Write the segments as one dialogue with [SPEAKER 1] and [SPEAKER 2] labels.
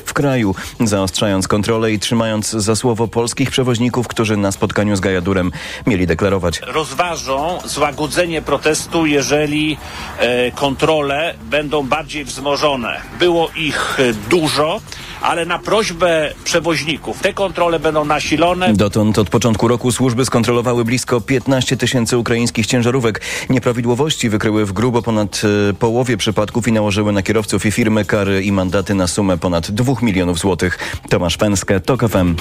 [SPEAKER 1] w kraju, zaostrzając kontrolę i trzymając za słowo polskich przewoźników, którzy na spotkaniu z Gajadurem mieli deklarować.
[SPEAKER 2] Rozważą złagodzenie protestu, jeżeli e, kontrole będą bardziej wzmożone. Było ich e, dużo ale na prośbę przewoźników te kontrole będą nasilone.
[SPEAKER 1] Dotąd od początku roku służby skontrolowały blisko 15 tysięcy ukraińskich ciężarówek. Nieprawidłowości wykryły w grubo ponad e, połowie przypadków i nałożyły na kierowców i firmy kary i mandaty na sumę ponad 2 milionów złotych. Tomasz Pęskę, TOK FM.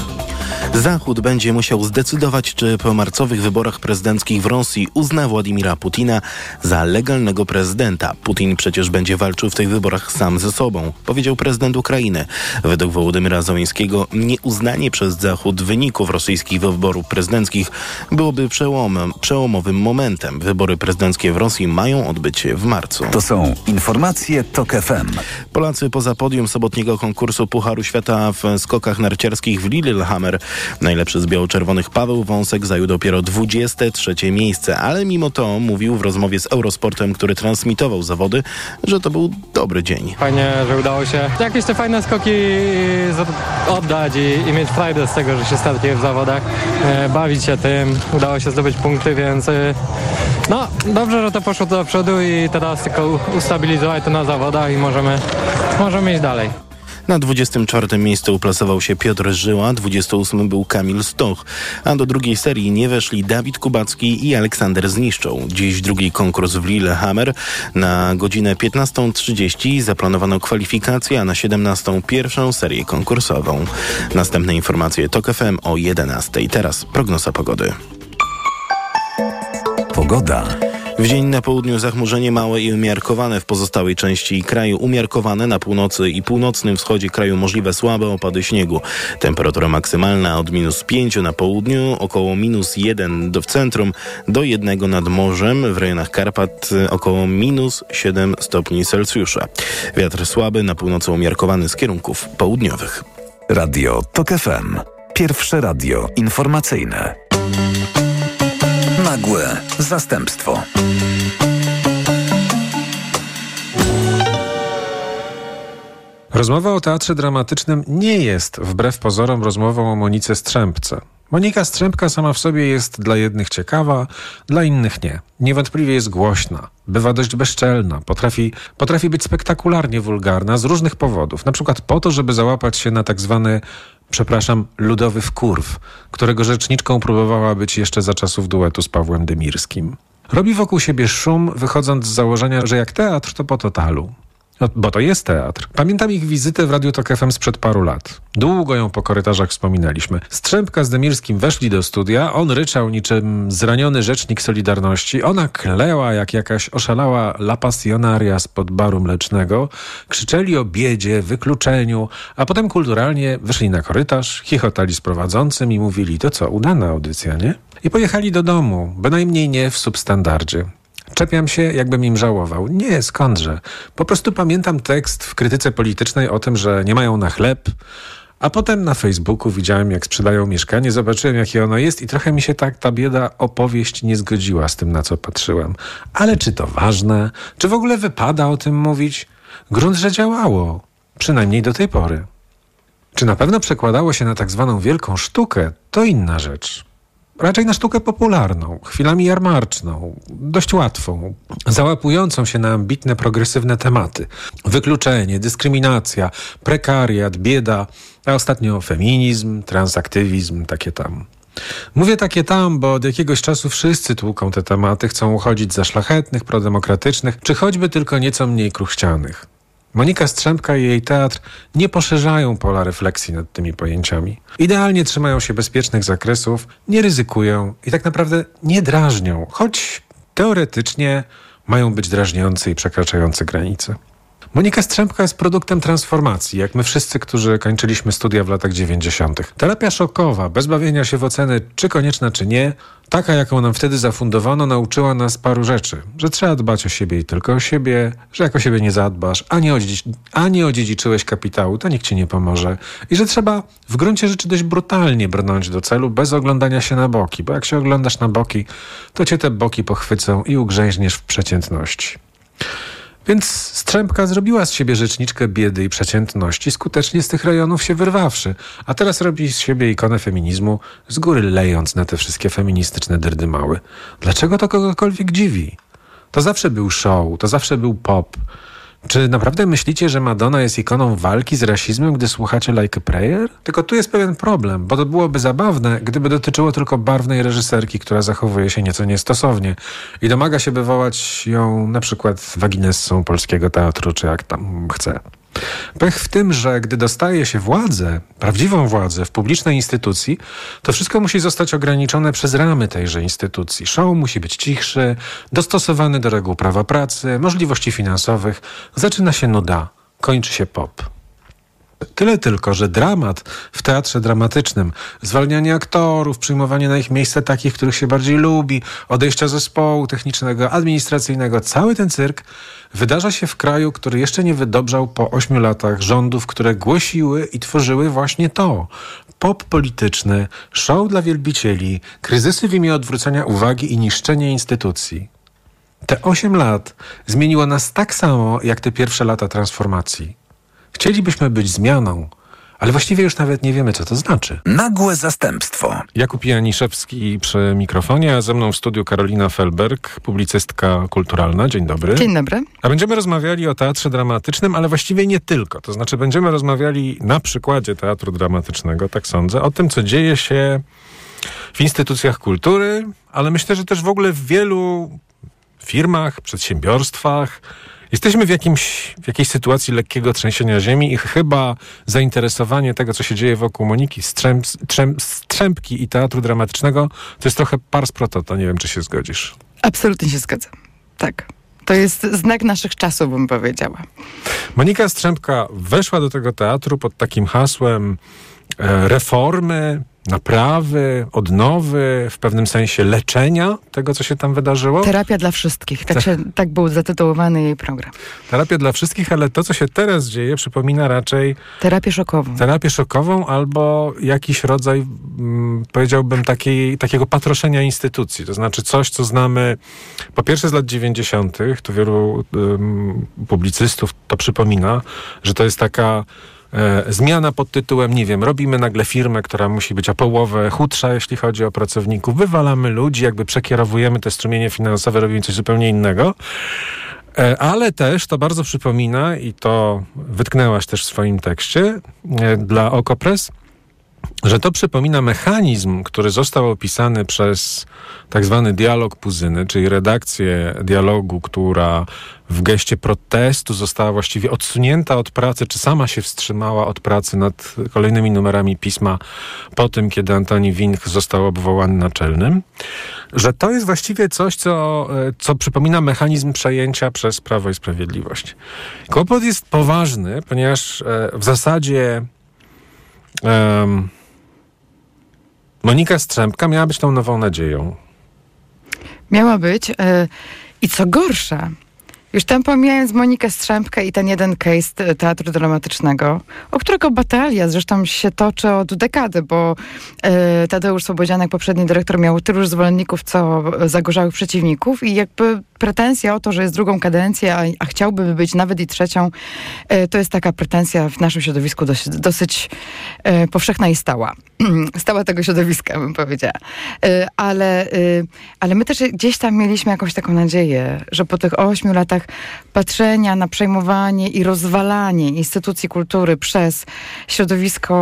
[SPEAKER 3] Zachód będzie musiał zdecydować, czy po marcowych wyborach prezydenckich w Rosji uzna Władimira Putina za legalnego prezydenta. Putin przecież będzie walczył w tych wyborach sam ze sobą, powiedział prezydent Ukrainy. Według Wołodymyra Zońskiego nieuznanie przez Zachód wyników rosyjskich wyborów prezydenckich byłoby przełomem, przełomowym momentem. Wybory prezydenckie w Rosji mają odbyć się w marcu.
[SPEAKER 4] To są informacje TOK FM.
[SPEAKER 3] Polacy poza podium sobotniego konkursu Pucharu Świata w skokach narciarskich w Lillehammer. Najlepszy z biało-czerwonych Paweł Wąsek zajął dopiero 23 miejsce, ale mimo to mówił w rozmowie z Eurosportem, który transmitował zawody, że to był dobry dzień.
[SPEAKER 5] Fajnie, że udało się jakieś te fajne skoki oddać i, i mieć frajdę z tego, że się startuje w zawodach, e, bawić się tym, udało się zdobyć punkty, więc e, no dobrze, że to poszło do przodu i teraz tylko ustabilizować to na zawodach i możemy, możemy iść dalej.
[SPEAKER 3] Na 24 miejscu uplasował się Piotr Żyła, 28 był Kamil Stoch, a do drugiej serii nie weszli Dawid Kubacki i Aleksander Zniszczą. Dziś drugi konkurs w Lillehammer. Na godzinę 15.30 zaplanowano kwalifikację, a na 17.00 pierwszą serię konkursową. Następne informacje TOK FM o 11.00. Teraz prognoza pogody.
[SPEAKER 4] Pogoda.
[SPEAKER 3] W dzień na południu zachmurzenie małe i umiarkowane w pozostałej części kraju. Umiarkowane na północy i północnym wschodzie kraju możliwe słabe opady śniegu. Temperatura maksymalna od minus 5 na południu, około minus 1 do, w centrum, do 1 nad morzem, w rejonach Karpat około minus 7 stopni Celsjusza. Wiatr słaby na północy umiarkowany z kierunków południowych.
[SPEAKER 4] Radio TOK FM. Pierwsze radio informacyjne. Nagłe zastępstwo.
[SPEAKER 6] Rozmowa o teatrze dramatycznym nie jest, wbrew pozorom, rozmową o Monice Strzępce. Monika Strzępka sama w sobie jest dla jednych ciekawa, dla innych nie. Niewątpliwie jest głośna, bywa dość bezczelna, potrafi, potrafi być spektakularnie wulgarna z różnych powodów. Na przykład po to, żeby załapać się na tak zwany przepraszam, ludowy wkurw, którego rzeczniczką próbowała być jeszcze za czasów duetu z Pawłem Dymirskim. Robi wokół siebie szum, wychodząc z założenia, że jak teatr, to po totalu. No, bo to jest teatr. Pamiętam ich wizytę w Radiu Tok FM sprzed paru lat. Długo ją po korytarzach wspominaliśmy. Strzępka z Demirskim weszli do studia, on ryczał niczym zraniony rzecznik Solidarności, ona kleła jak jakaś oszalała la pasjonaria spod baru mlecznego, krzyczeli o biedzie, wykluczeniu, a potem kulturalnie wyszli na korytarz, chichotali z prowadzącym i mówili, to co, udana audycja, nie? I pojechali do domu, bynajmniej nie w substandardzie. Czepiam się, jakbym im żałował. Nie, skądże. Po prostu pamiętam tekst w krytyce politycznej o tym, że nie mają na chleb, a potem na Facebooku widziałem, jak sprzedają mieszkanie, zobaczyłem, jakie ono jest i trochę mi się tak ta bieda opowieść nie zgodziła z tym, na co patrzyłem. Ale czy to ważne? Czy w ogóle wypada o tym mówić? Grunt, że działało. Przynajmniej do tej pory. Czy na pewno przekładało się na tak zwaną wielką sztukę? To inna rzecz raczej na sztukę popularną, chwilami jarmarczną, dość łatwą, załapującą się na ambitne, progresywne tematy. Wykluczenie, dyskryminacja, prekariat, bieda, a ostatnio feminizm, transaktywizm, takie tam. Mówię takie tam, bo od jakiegoś czasu wszyscy tłuką te tematy, chcą uchodzić za szlachetnych, prodemokratycznych, czy choćby tylko nieco mniej kruchcianych. Monika Strzępka i jej teatr nie poszerzają pola refleksji nad tymi pojęciami. Idealnie trzymają się bezpiecznych zakresów, nie ryzykują i tak naprawdę nie drażnią, choć teoretycznie mają być drażniące i przekraczające granice. Monika Strzępka jest produktem transformacji, jak my wszyscy, którzy kończyliśmy studia w latach 90. Terapia szokowa, bez bawienia się w oceny, czy konieczna, czy nie, taka, jaką nam wtedy zafundowano, nauczyła nas paru rzeczy. Że trzeba dbać o siebie i tylko o siebie, że jak o siebie nie zadbasz, a nie, odziedziczyłeś kapitału, to nikt ci nie pomoże. I że trzeba w gruncie rzeczy dość brutalnie brnąć do celu, bez oglądania się na boki, bo jak się oglądasz na boki, to cię te boki pochwycą i ugrzęźniesz w przeciętności. Więc Strzępka zrobiła z siebie rzeczniczkę biedy i przeciętności, skutecznie z tych rejonów się wyrwawszy. A teraz robi z siebie ikonę feminizmu, z góry lejąc na te wszystkie feministyczne dyrdymały. Dlaczego to kogokolwiek dziwi? To zawsze był show, to zawsze był pop. Czy naprawdę myślicie, że Madonna jest ikoną walki z rasizmem, gdy słuchacie Like a Prayer? Tylko tu jest pewien problem, bo to byłoby zabawne, gdyby dotyczyło tylko barwnej reżyserki, która zachowuje się nieco niestosownie i domaga się wywołać ją na przykład waginessą polskiego teatru, czy jak tam chce. Pech w tym, że gdy dostaje się władzę, prawdziwą władzę w publicznej instytucji, to wszystko musi zostać ograniczone przez ramy tejże instytucji. Show musi być cichszy, dostosowany do reguł prawa pracy, możliwości finansowych. Zaczyna się nuda, kończy się pop. Tyle tylko, że dramat w teatrze dramatycznym, zwalnianie aktorów, przyjmowanie na ich miejsce takich, których się bardziej lubi, odejścia zespołu technicznego, administracyjnego, cały ten cyrk wydarza się w kraju, który jeszcze nie wydobrzał po ośmiu latach rządów, które głosiły i tworzyły właśnie to. Pop polityczny, show dla wielbicieli, kryzysy w imię odwrócenia uwagi i niszczenie instytucji. Te osiem lat zmieniło nas tak samo, jak te pierwsze lata transformacji. Chcielibyśmy być zmianą, ale właściwie już nawet nie wiemy, co to znaczy.
[SPEAKER 4] Nagłe zastępstwo.
[SPEAKER 6] Jakub Janiszewski przy mikrofonie, a ze mną w studiu Karolina Felberg, publicystka kulturalna. Dzień dobry.
[SPEAKER 7] Dzień dobry.
[SPEAKER 6] A będziemy rozmawiali o teatrze dramatycznym, ale właściwie nie tylko. To znaczy będziemy rozmawiali na przykładzie teatru dramatycznego, tak sądzę, o tym, co dzieje się w instytucjach kultury, ale myślę, że też w ogóle w wielu firmach, przedsiębiorstwach, Jesteśmy w, jakimś, w jakiejś sytuacji lekkiego trzęsienia ziemi i chyba zainteresowanie tego, co się dzieje wokół Moniki Strzęp, Strzęp, Strzępki i Teatru Dramatycznego, to jest trochę pars protota. Nie wiem, czy się zgodzisz.
[SPEAKER 7] Absolutnie się zgadzam. Tak. To jest znak naszych czasów, bym powiedziała.
[SPEAKER 6] Monika Strzępka weszła do tego teatru pod takim hasłem e, reformy, naprawy, odnowy, w pewnym sensie leczenia tego, co się tam wydarzyło.
[SPEAKER 7] Terapia dla wszystkich. Tak, się, tak był zatytułowany jej program.
[SPEAKER 6] Terapia dla wszystkich, ale to, co się teraz dzieje, przypomina raczej...
[SPEAKER 7] Terapię szokową.
[SPEAKER 6] Terapię szokową albo jakiś rodzaj, mm, powiedziałbym, takiej, takiego patroszenia instytucji. To znaczy coś, co znamy po pierwsze z lat 90., tu wielu um, publicystów to przypomina, że to jest taka zmiana pod tytułem, nie wiem, robimy nagle firmę, która musi być o połowę chudsza, jeśli chodzi o pracowników, wywalamy ludzi, jakby przekierowujemy te strumienie finansowe, robimy coś zupełnie innego. E, ale też to bardzo przypomina, i to wytknęłaś też w swoim tekście e, dla Okopres, że to przypomina mechanizm, który został opisany przez tak zwany dialog Puzyny, czyli redakcję dialogu, która w geście protestu została właściwie odsunięta od pracy, czy sama się wstrzymała od pracy nad kolejnymi numerami pisma po tym, kiedy Antoni Winch został obwołany naczelnym, że to jest właściwie coś, co, co przypomina mechanizm przejęcia przez Prawo i Sprawiedliwość. Kłopot jest poważny, ponieważ e, w zasadzie um, Monika Strzępka miała być tą nową nadzieją.
[SPEAKER 7] Miała być. Yy, I co gorsza, już tam pomijając Monikę Strzępkę i ten jeden case teatru dramatycznego, o którego batalia zresztą się toczy od dekady, bo e, Tadeusz Słobodzianek, poprzedni dyrektor, miał tylu zwolenników, co zagorzałych przeciwników i jakby pretensja o to, że jest drugą kadencję, a, a chciałby być nawet i trzecią, e, to jest taka pretensja w naszym środowisku dosyć, dosyć e, powszechna i stała. stała tego środowiska, bym powiedziała. E, ale, e, ale my też gdzieś tam mieliśmy jakąś taką nadzieję, że po tych ośmiu latach patrzenia na przejmowanie i rozwalanie instytucji kultury przez środowisko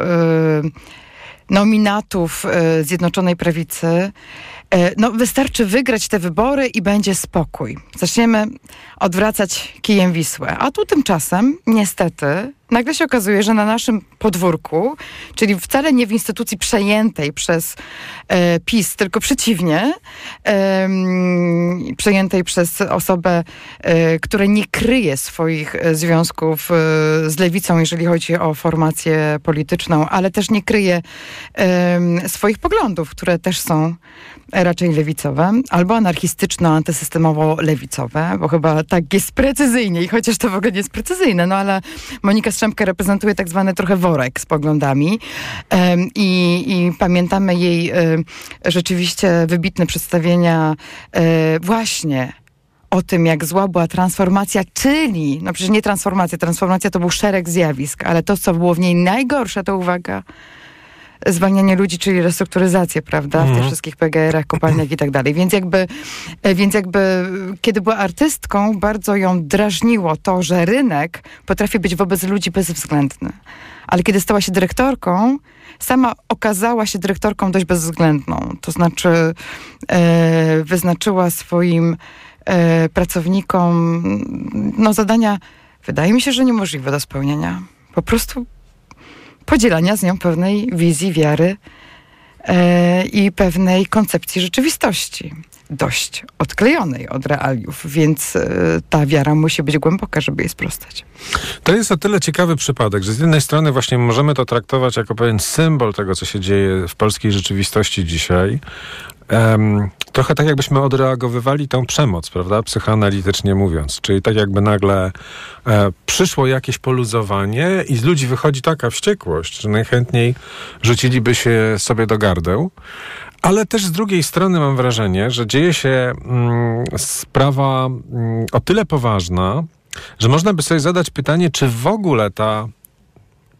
[SPEAKER 7] e, nominatów Zjednoczonej Prawicy, no, wystarczy wygrać te wybory i będzie spokój. Zaczniemy odwracać kijem Wisłę. A tu tymczasem, niestety, nagle się okazuje, że na naszym podwórku, czyli wcale nie w instytucji przejętej przez e, PiS, tylko przeciwnie, e, przejętej przez osobę, e, która nie kryje swoich e, związków e, z lewicą, jeżeli chodzi o formację polityczną, ale też nie kryje swoich poglądów, które też są raczej lewicowe, albo anarchistyczno-antysystemowo-lewicowe, bo chyba tak jest precyzyjniej, chociaż to w ogóle nie jest precyzyjne, no ale Monika Strzemka reprezentuje tak zwany trochę worek z poglądami um, i, i, pamiętamy jej um, rzeczywiście wybitne przedstawienia um, właśnie o tym, jak zła była transformacja, czyli, no przecież nie transformacja, transformacja to był szereg zjawisk, ale to, co było w niej najgorsze, to uwaga, zwalnianie ludzi, czyli restrukturyzację, prawda, w tych
[SPEAKER 6] Mhm.
[SPEAKER 7] wszystkich PGR-ach, kopalniach i tak dalej. Więc jakby, e, więc jakby, kiedy była artystką, bardzo ją drażniło to, że rynek potrafi być wobec ludzi bezwzględny. Ale kiedy stała się dyrektorką, sama okazała się dyrektorką dość bezwzględną. To znaczy e, wyznaczyła swoim e, pracownikom no, zadania, wydaje mi się, że niemożliwe do spełnienia. Po prostu podzielania z nią pewnej wizji, wiary e, i pewnej koncepcji rzeczywistości. Dość odklejonej od realiów, więc e, ta wiara musi być głęboka, żeby jej sprostać.
[SPEAKER 6] To jest o tyle ciekawy przypadek, że z jednej strony właśnie możemy to traktować jako pewien symbol tego, co się dzieje w polskiej rzeczywistości dzisiaj. Em, trochę tak, jakbyśmy odreagowywali tą przemoc, prawda, psychoanalitycznie mówiąc. Czyli tak jakby nagle e, przyszło jakieś poluzowanie i z ludzi wychodzi taka wściekłość, że najchętniej rzuciliby się sobie do gardeł. Ale też z drugiej strony mam wrażenie, że dzieje się mm, sprawa mm, o tyle poważna, że można by sobie zadać pytanie, czy w ogóle ta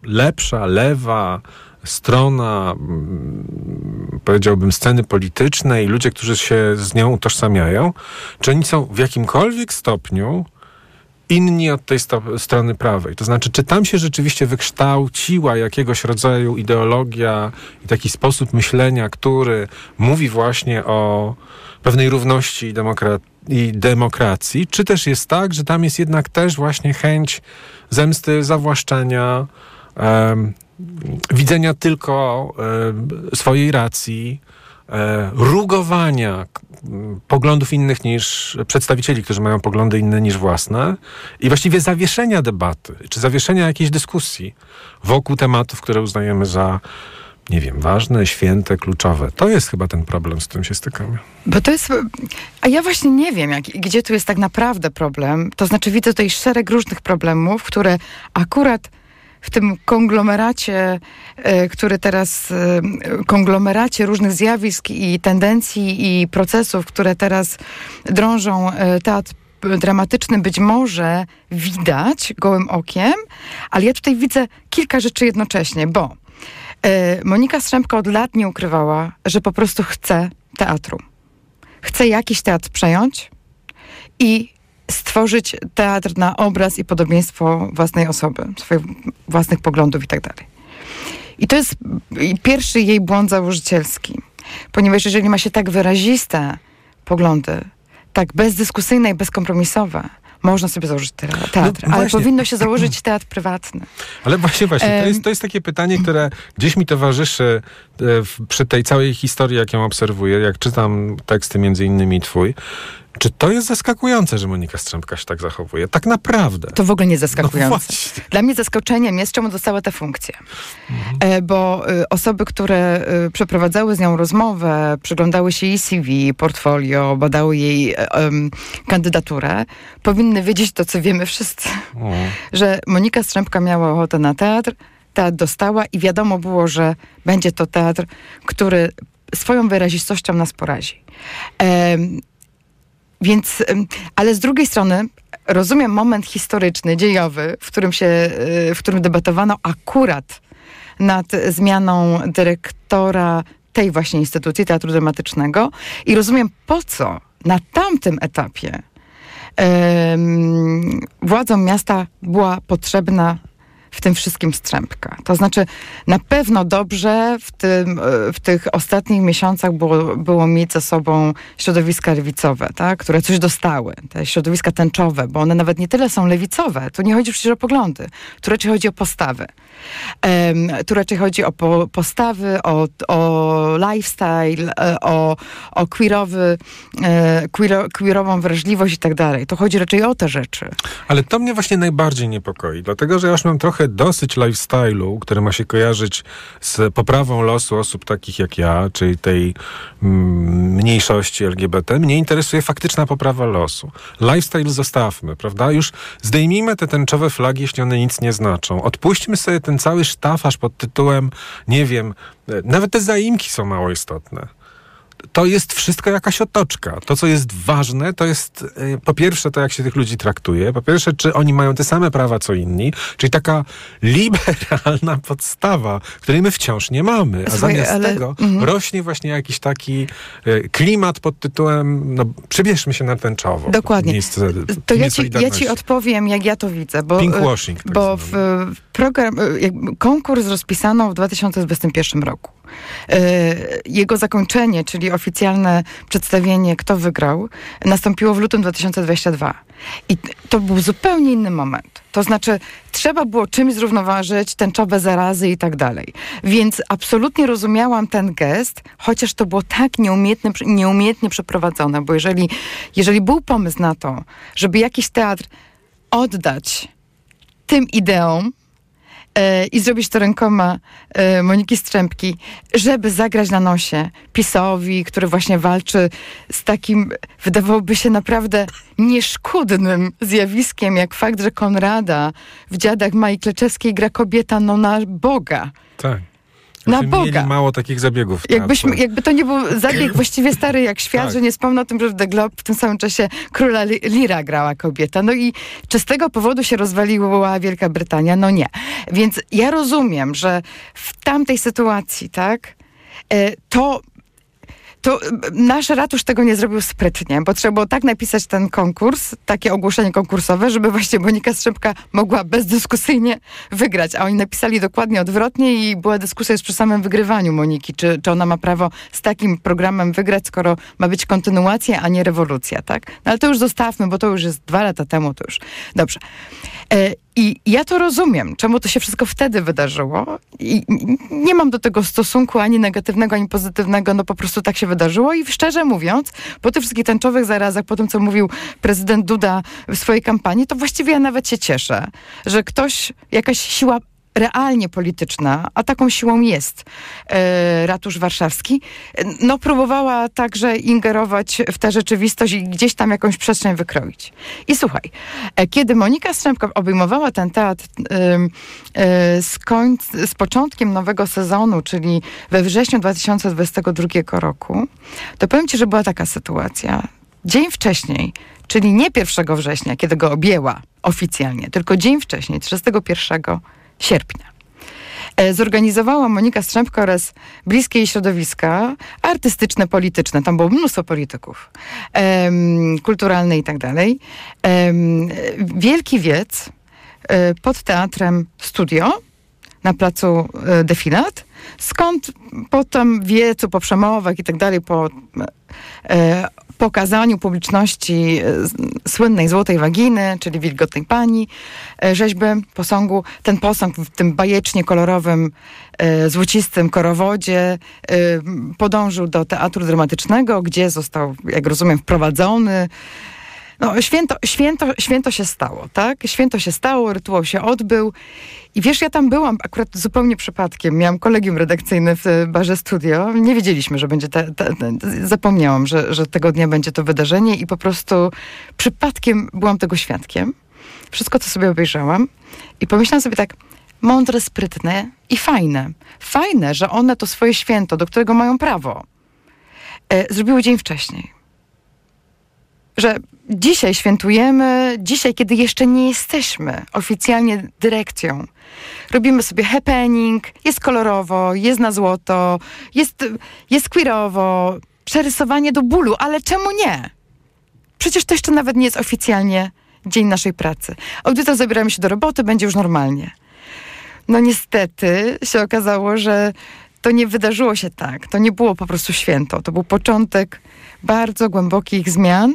[SPEAKER 6] lepsza, lewa strona, mm, powiedziałbym, sceny politycznej, ludzie, którzy się z nią utożsamiają, czy oni są w jakimkolwiek stopniu inni od tej strony prawej. To znaczy, czy tam się rzeczywiście wykształciła jakiegoś rodzaju ideologia i taki sposób myślenia, który mówi właśnie o pewnej równości i, i demokracji, czy też jest tak, że tam jest jednak też właśnie chęć zemsty, zawłaszczenia, em, widzenia tylko em, swojej racji, e, rugowania poglądów innych niż przedstawicieli, którzy mają poglądy inne niż własne i właściwie zawieszenia debaty, czy zawieszenia jakiejś dyskusji wokół tematów, które uznajemy za, nie wiem, ważne, święte, kluczowe. To jest chyba ten problem, z którym się stykamy.
[SPEAKER 7] Bo to jest. A ja właśnie nie wiem, jak, gdzie tu jest tak naprawdę problem. To znaczy, widzę tutaj szereg różnych problemów, które akurat w tym konglomeracie, e, który teraz, e, konglomeracie różnych zjawisk i tendencji i procesów, które teraz drążą e, teatr dramatyczny być może widać gołym okiem, ale ja tutaj widzę kilka rzeczy jednocześnie, bo Monika Strzemka od lat nie ukrywała, że po prostu chce teatru. Chce jakiś teatr przejąć i stworzyć teatr na obraz i podobieństwo własnej osoby, swoich własnych poglądów i tak. I to jest pierwszy jej błąd założycielski, ponieważ jeżeli ma się tak wyraziste poglądy, tak bezdyskusyjne i bezkompromisowe, można sobie założyć te- teatr, ale
[SPEAKER 6] właśnie.
[SPEAKER 7] powinno się założyć teatr prywatny.
[SPEAKER 6] Ale właśnie, właśnie, to jest, to jest takie pytanie, które gdzieś mi towarzyszy e, przy tej całej historii, jak ją obserwuję, jak czytam teksty między innymi twój. Czy to jest zaskakujące, że Monika Strzępka się tak zachowuje? Tak naprawdę.
[SPEAKER 7] To w ogóle nie
[SPEAKER 6] No
[SPEAKER 7] zaskakujące.
[SPEAKER 6] właśnie.
[SPEAKER 7] Dla mnie zaskoczeniem jest, czemu dostała tę funkcję. E, bo y, osoby, które y, przeprowadzały z nią rozmowę, przyglądały się jej CV, portfolio, badały jej e, kandydaturę, powinny wiedzieć to, co wiemy wszyscy.
[SPEAKER 6] O.
[SPEAKER 7] Że Monika Strzępka miała ochotę na teatr, teatr dostała i wiadomo było, że będzie to teatr, który swoją wyrazistością nas porazi. Więc, ale z drugiej strony rozumiem moment historyczny, dziejowy, w którym się, y, w którym debatowano akurat nad zmianą dyrektora tej właśnie instytucji Teatru Dramatycznego i rozumiem po co na tamtym etapie em, władzom miasta była potrzebna w tym wszystkim strzępka. To znaczy, na pewno dobrze w, tym, e, w tych ostatnich miesiącach było, było mieć ze sobą środowiska lewicowe, tak? które coś dostały, te środowiska tęczowe, bo one nawet nie tyle są lewicowe, tu nie chodzi przecież o poglądy, tu raczej chodzi o postawy. Em, tu raczej chodzi o po, postawy, o, o lifestyle, e, o, o queerowy, e, queero, queerową wrażliwość i tak dalej. To chodzi raczej o te rzeczy.
[SPEAKER 6] Ale to mnie właśnie najbardziej niepokoi, dlatego że ja już mam trochę dosyć lifestyle'u, który ma się kojarzyć z poprawą losu osób takich jak ja, czyli tej mm, mniejszości LGBT. Mnie interesuje faktyczna poprawa losu. Lifestyle zostawmy, prawda? Już zdejmijmy te tęczowe flagi, jeśli one nic nie znaczą. Odpuśćmy sobie ten cały sztafaż pod tytułem, nie wiem, e, nawet te zaimki są mało istotne. To jest wszystko jakaś otoczka. To, co jest ważne, to jest y, po pierwsze to, jak się tych ludzi traktuje, po pierwsze, czy oni mają te same prawa, co inni, czyli taka liberalna podstawa, której my wciąż nie mamy. A
[SPEAKER 7] Słuchaj,
[SPEAKER 6] zamiast
[SPEAKER 7] ale-
[SPEAKER 6] tego
[SPEAKER 7] mhm.
[SPEAKER 6] rośnie właśnie jakiś taki y, klimat pod tytułem no, przybierzmy się na tęczowo.
[SPEAKER 7] Dokładnie.
[SPEAKER 6] Miejsce,
[SPEAKER 7] To ja ci, ja ci odpowiem, jak ja to widzę. Bo,
[SPEAKER 6] Pinkwashing, tak
[SPEAKER 7] Bo w, w program, konkurs rozpisano w 2021 roku. E, Jego zakończenie, czyli oficjalne przedstawienie, kto wygrał, nastąpiło w lutym 2022. I to był zupełnie inny moment. To znaczy, trzeba było czymś zrównoważyć tęczowe zarazy i tak dalej. Więc absolutnie rozumiałam ten gest, chociaż to było tak nieumiejętnie, nieumiejętnie przeprowadzone, bo jeżeli, jeżeli był pomysł na to, żeby jakiś teatr oddać tym ideom, i zrobić to rękoma e, Moniki Strzępki, żeby zagrać na nosie PiSowi, który właśnie walczy z takim, wydawałoby się naprawdę nieszkudnym zjawiskiem, jak fakt, że Konrada w Dziadach Mai Kleczewskiej gra kobieta no na Boga.
[SPEAKER 6] Tak.
[SPEAKER 7] Na
[SPEAKER 6] Znaczy,
[SPEAKER 7] Boga.
[SPEAKER 6] Mało takich zabiegów. w
[SPEAKER 7] Jakbyśmy, jakby to nie był zabieg właściwie stary jak świat,
[SPEAKER 6] Tak.
[SPEAKER 7] że nie wspomnę o tym, że w The Globe w tym samym czasie króla Li- Lira grała kobieta. No i czy z tego powodu się rozwaliła Wielka Brytania? No nie. Więc ja rozumiem, że w tamtej sytuacji, tak, e, to to e, nasz ratusz tego nie zrobił sprytnie, bo trzeba było tak napisać ten konkurs, takie ogłoszenie konkursowe, żeby właśnie Monika Strzępka mogła bezdyskusyjnie wygrać. A oni napisali dokładnie odwrotnie i była dyskusja już przy samym wygrywaniu Moniki, czy, czy ona ma prawo z takim programem wygrać, skoro ma być kontynuacja, a nie rewolucja, tak? No ale to już zostawmy, bo to już jest dwa lata temu, to już. Dobrze. E, I ja to rozumiem, czemu to się wszystko wtedy wydarzyło. I nie mam do tego stosunku ani negatywnego, ani pozytywnego, no po prostu tak się wydarzyło. I szczerze mówiąc, po tych wszystkich tęczowych zarazach, po tym, co mówił prezydent Duda w swojej kampanii, to właściwie ja nawet się cieszę, że ktoś, jakaś siła realnie polityczna, a taką siłą jest e, ratusz warszawski, no próbowała także ingerować w tę rzeczywistość i gdzieś tam jakąś przestrzeń wykroić. I słuchaj, e, kiedy Monika Strzemka obejmowała ten teatr e, z, końc, z początkiem nowego sezonu, czyli we wrześniu 2022 roku, to powiem ci, że była taka sytuacja. Dzień wcześniej, czyli nie 1 września, kiedy go objęła oficjalnie, tylko dzień wcześniej, 31 sierpnia. E, Zorganizowała Monika Strzępka oraz bliskie jej środowiska artystyczne, polityczne. Tam było mnóstwo polityków, em, kulturalne i tak dalej. Wielki wiec e, pod teatrem Studio na placu e, Defilat, skąd potem wiecu po przemowach i tak dalej, po e, pokazaniu publiczności e, słynnej złotej waginy, czyli wilgotnej pani, e, rzeźby posągu. Ten posąg w tym bajecznie kolorowym, e, złocistym korowodzie podążył do teatru dramatycznego, gdzie został, jak rozumiem, wprowadzony. No, święto, święto, święto się stało, tak? Święto się stało, rytuał się odbył. I wiesz, ja tam byłam akurat zupełnie przypadkiem. Miałam kolegium redakcyjne w e, barze studio. Nie wiedzieliśmy, że będzie te, zapomniałam, że, że tego dnia będzie to wydarzenie i po prostu przypadkiem byłam tego świadkiem. Wszystko to sobie obejrzałam i pomyślałam sobie tak, mądre, sprytne i fajne. Fajne, że one to swoje święto, do którego mają prawo, e, zrobiły dzień wcześniej że dzisiaj świętujemy, dzisiaj, kiedy jeszcze nie jesteśmy oficjalnie dyrekcją. Robimy sobie happening, jest kolorowo, jest na złoto, jest, jest queerowo, przerysowanie do bólu, ale czemu nie? Przecież to jeszcze nawet nie jest oficjalnie dzień naszej pracy. Jutra zabieramy się do roboty, będzie już normalnie. No niestety się okazało, że to nie wydarzyło się tak. To nie było po prostu święto. To był początek bardzo głębokich zmian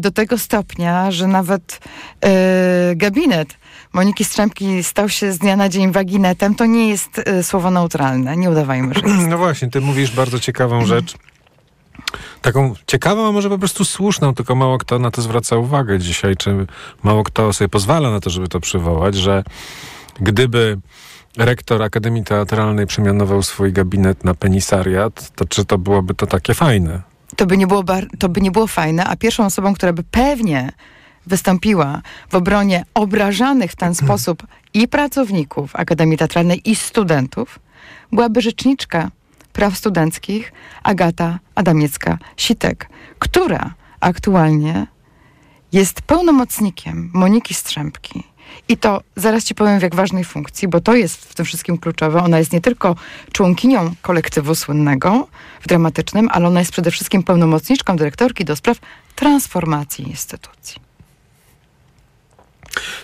[SPEAKER 7] do tego stopnia, że nawet e, gabinet Moniki Strzępki stał się z dnia na dzień waginetem. To nie jest e, słowo neutralne. Nie udawajmy, że jest.
[SPEAKER 6] No właśnie, ty mówisz bardzo ciekawą rzecz. Taką ciekawą, a może po prostu słuszną, tylko mało kto na to zwraca uwagę dzisiaj, czy mało kto sobie pozwala na to, żeby to przywołać, że gdyby rektor Akademii Teatralnej przemianował swój gabinet na penisariat, to czy to byłoby to takie fajne?
[SPEAKER 7] To by nie było, to by nie było fajne, a pierwszą osobą, która by pewnie wystąpiła w obronie obrażanych w ten sposób i pracowników Akademii Teatralnej, i studentów, byłaby rzeczniczka Praw Studenckich Agata Adamiecka-Sitek, która aktualnie jest pełnomocnikiem Moniki Strzępki. I to zaraz ci powiem w jak ważnej funkcji, bo to jest w tym wszystkim kluczowe. Ona jest nie tylko członkinią kolektywu słynnego w dramatycznym, ale ona jest przede wszystkim pełnomocniczką dyrektorki do spraw transformacji instytucji.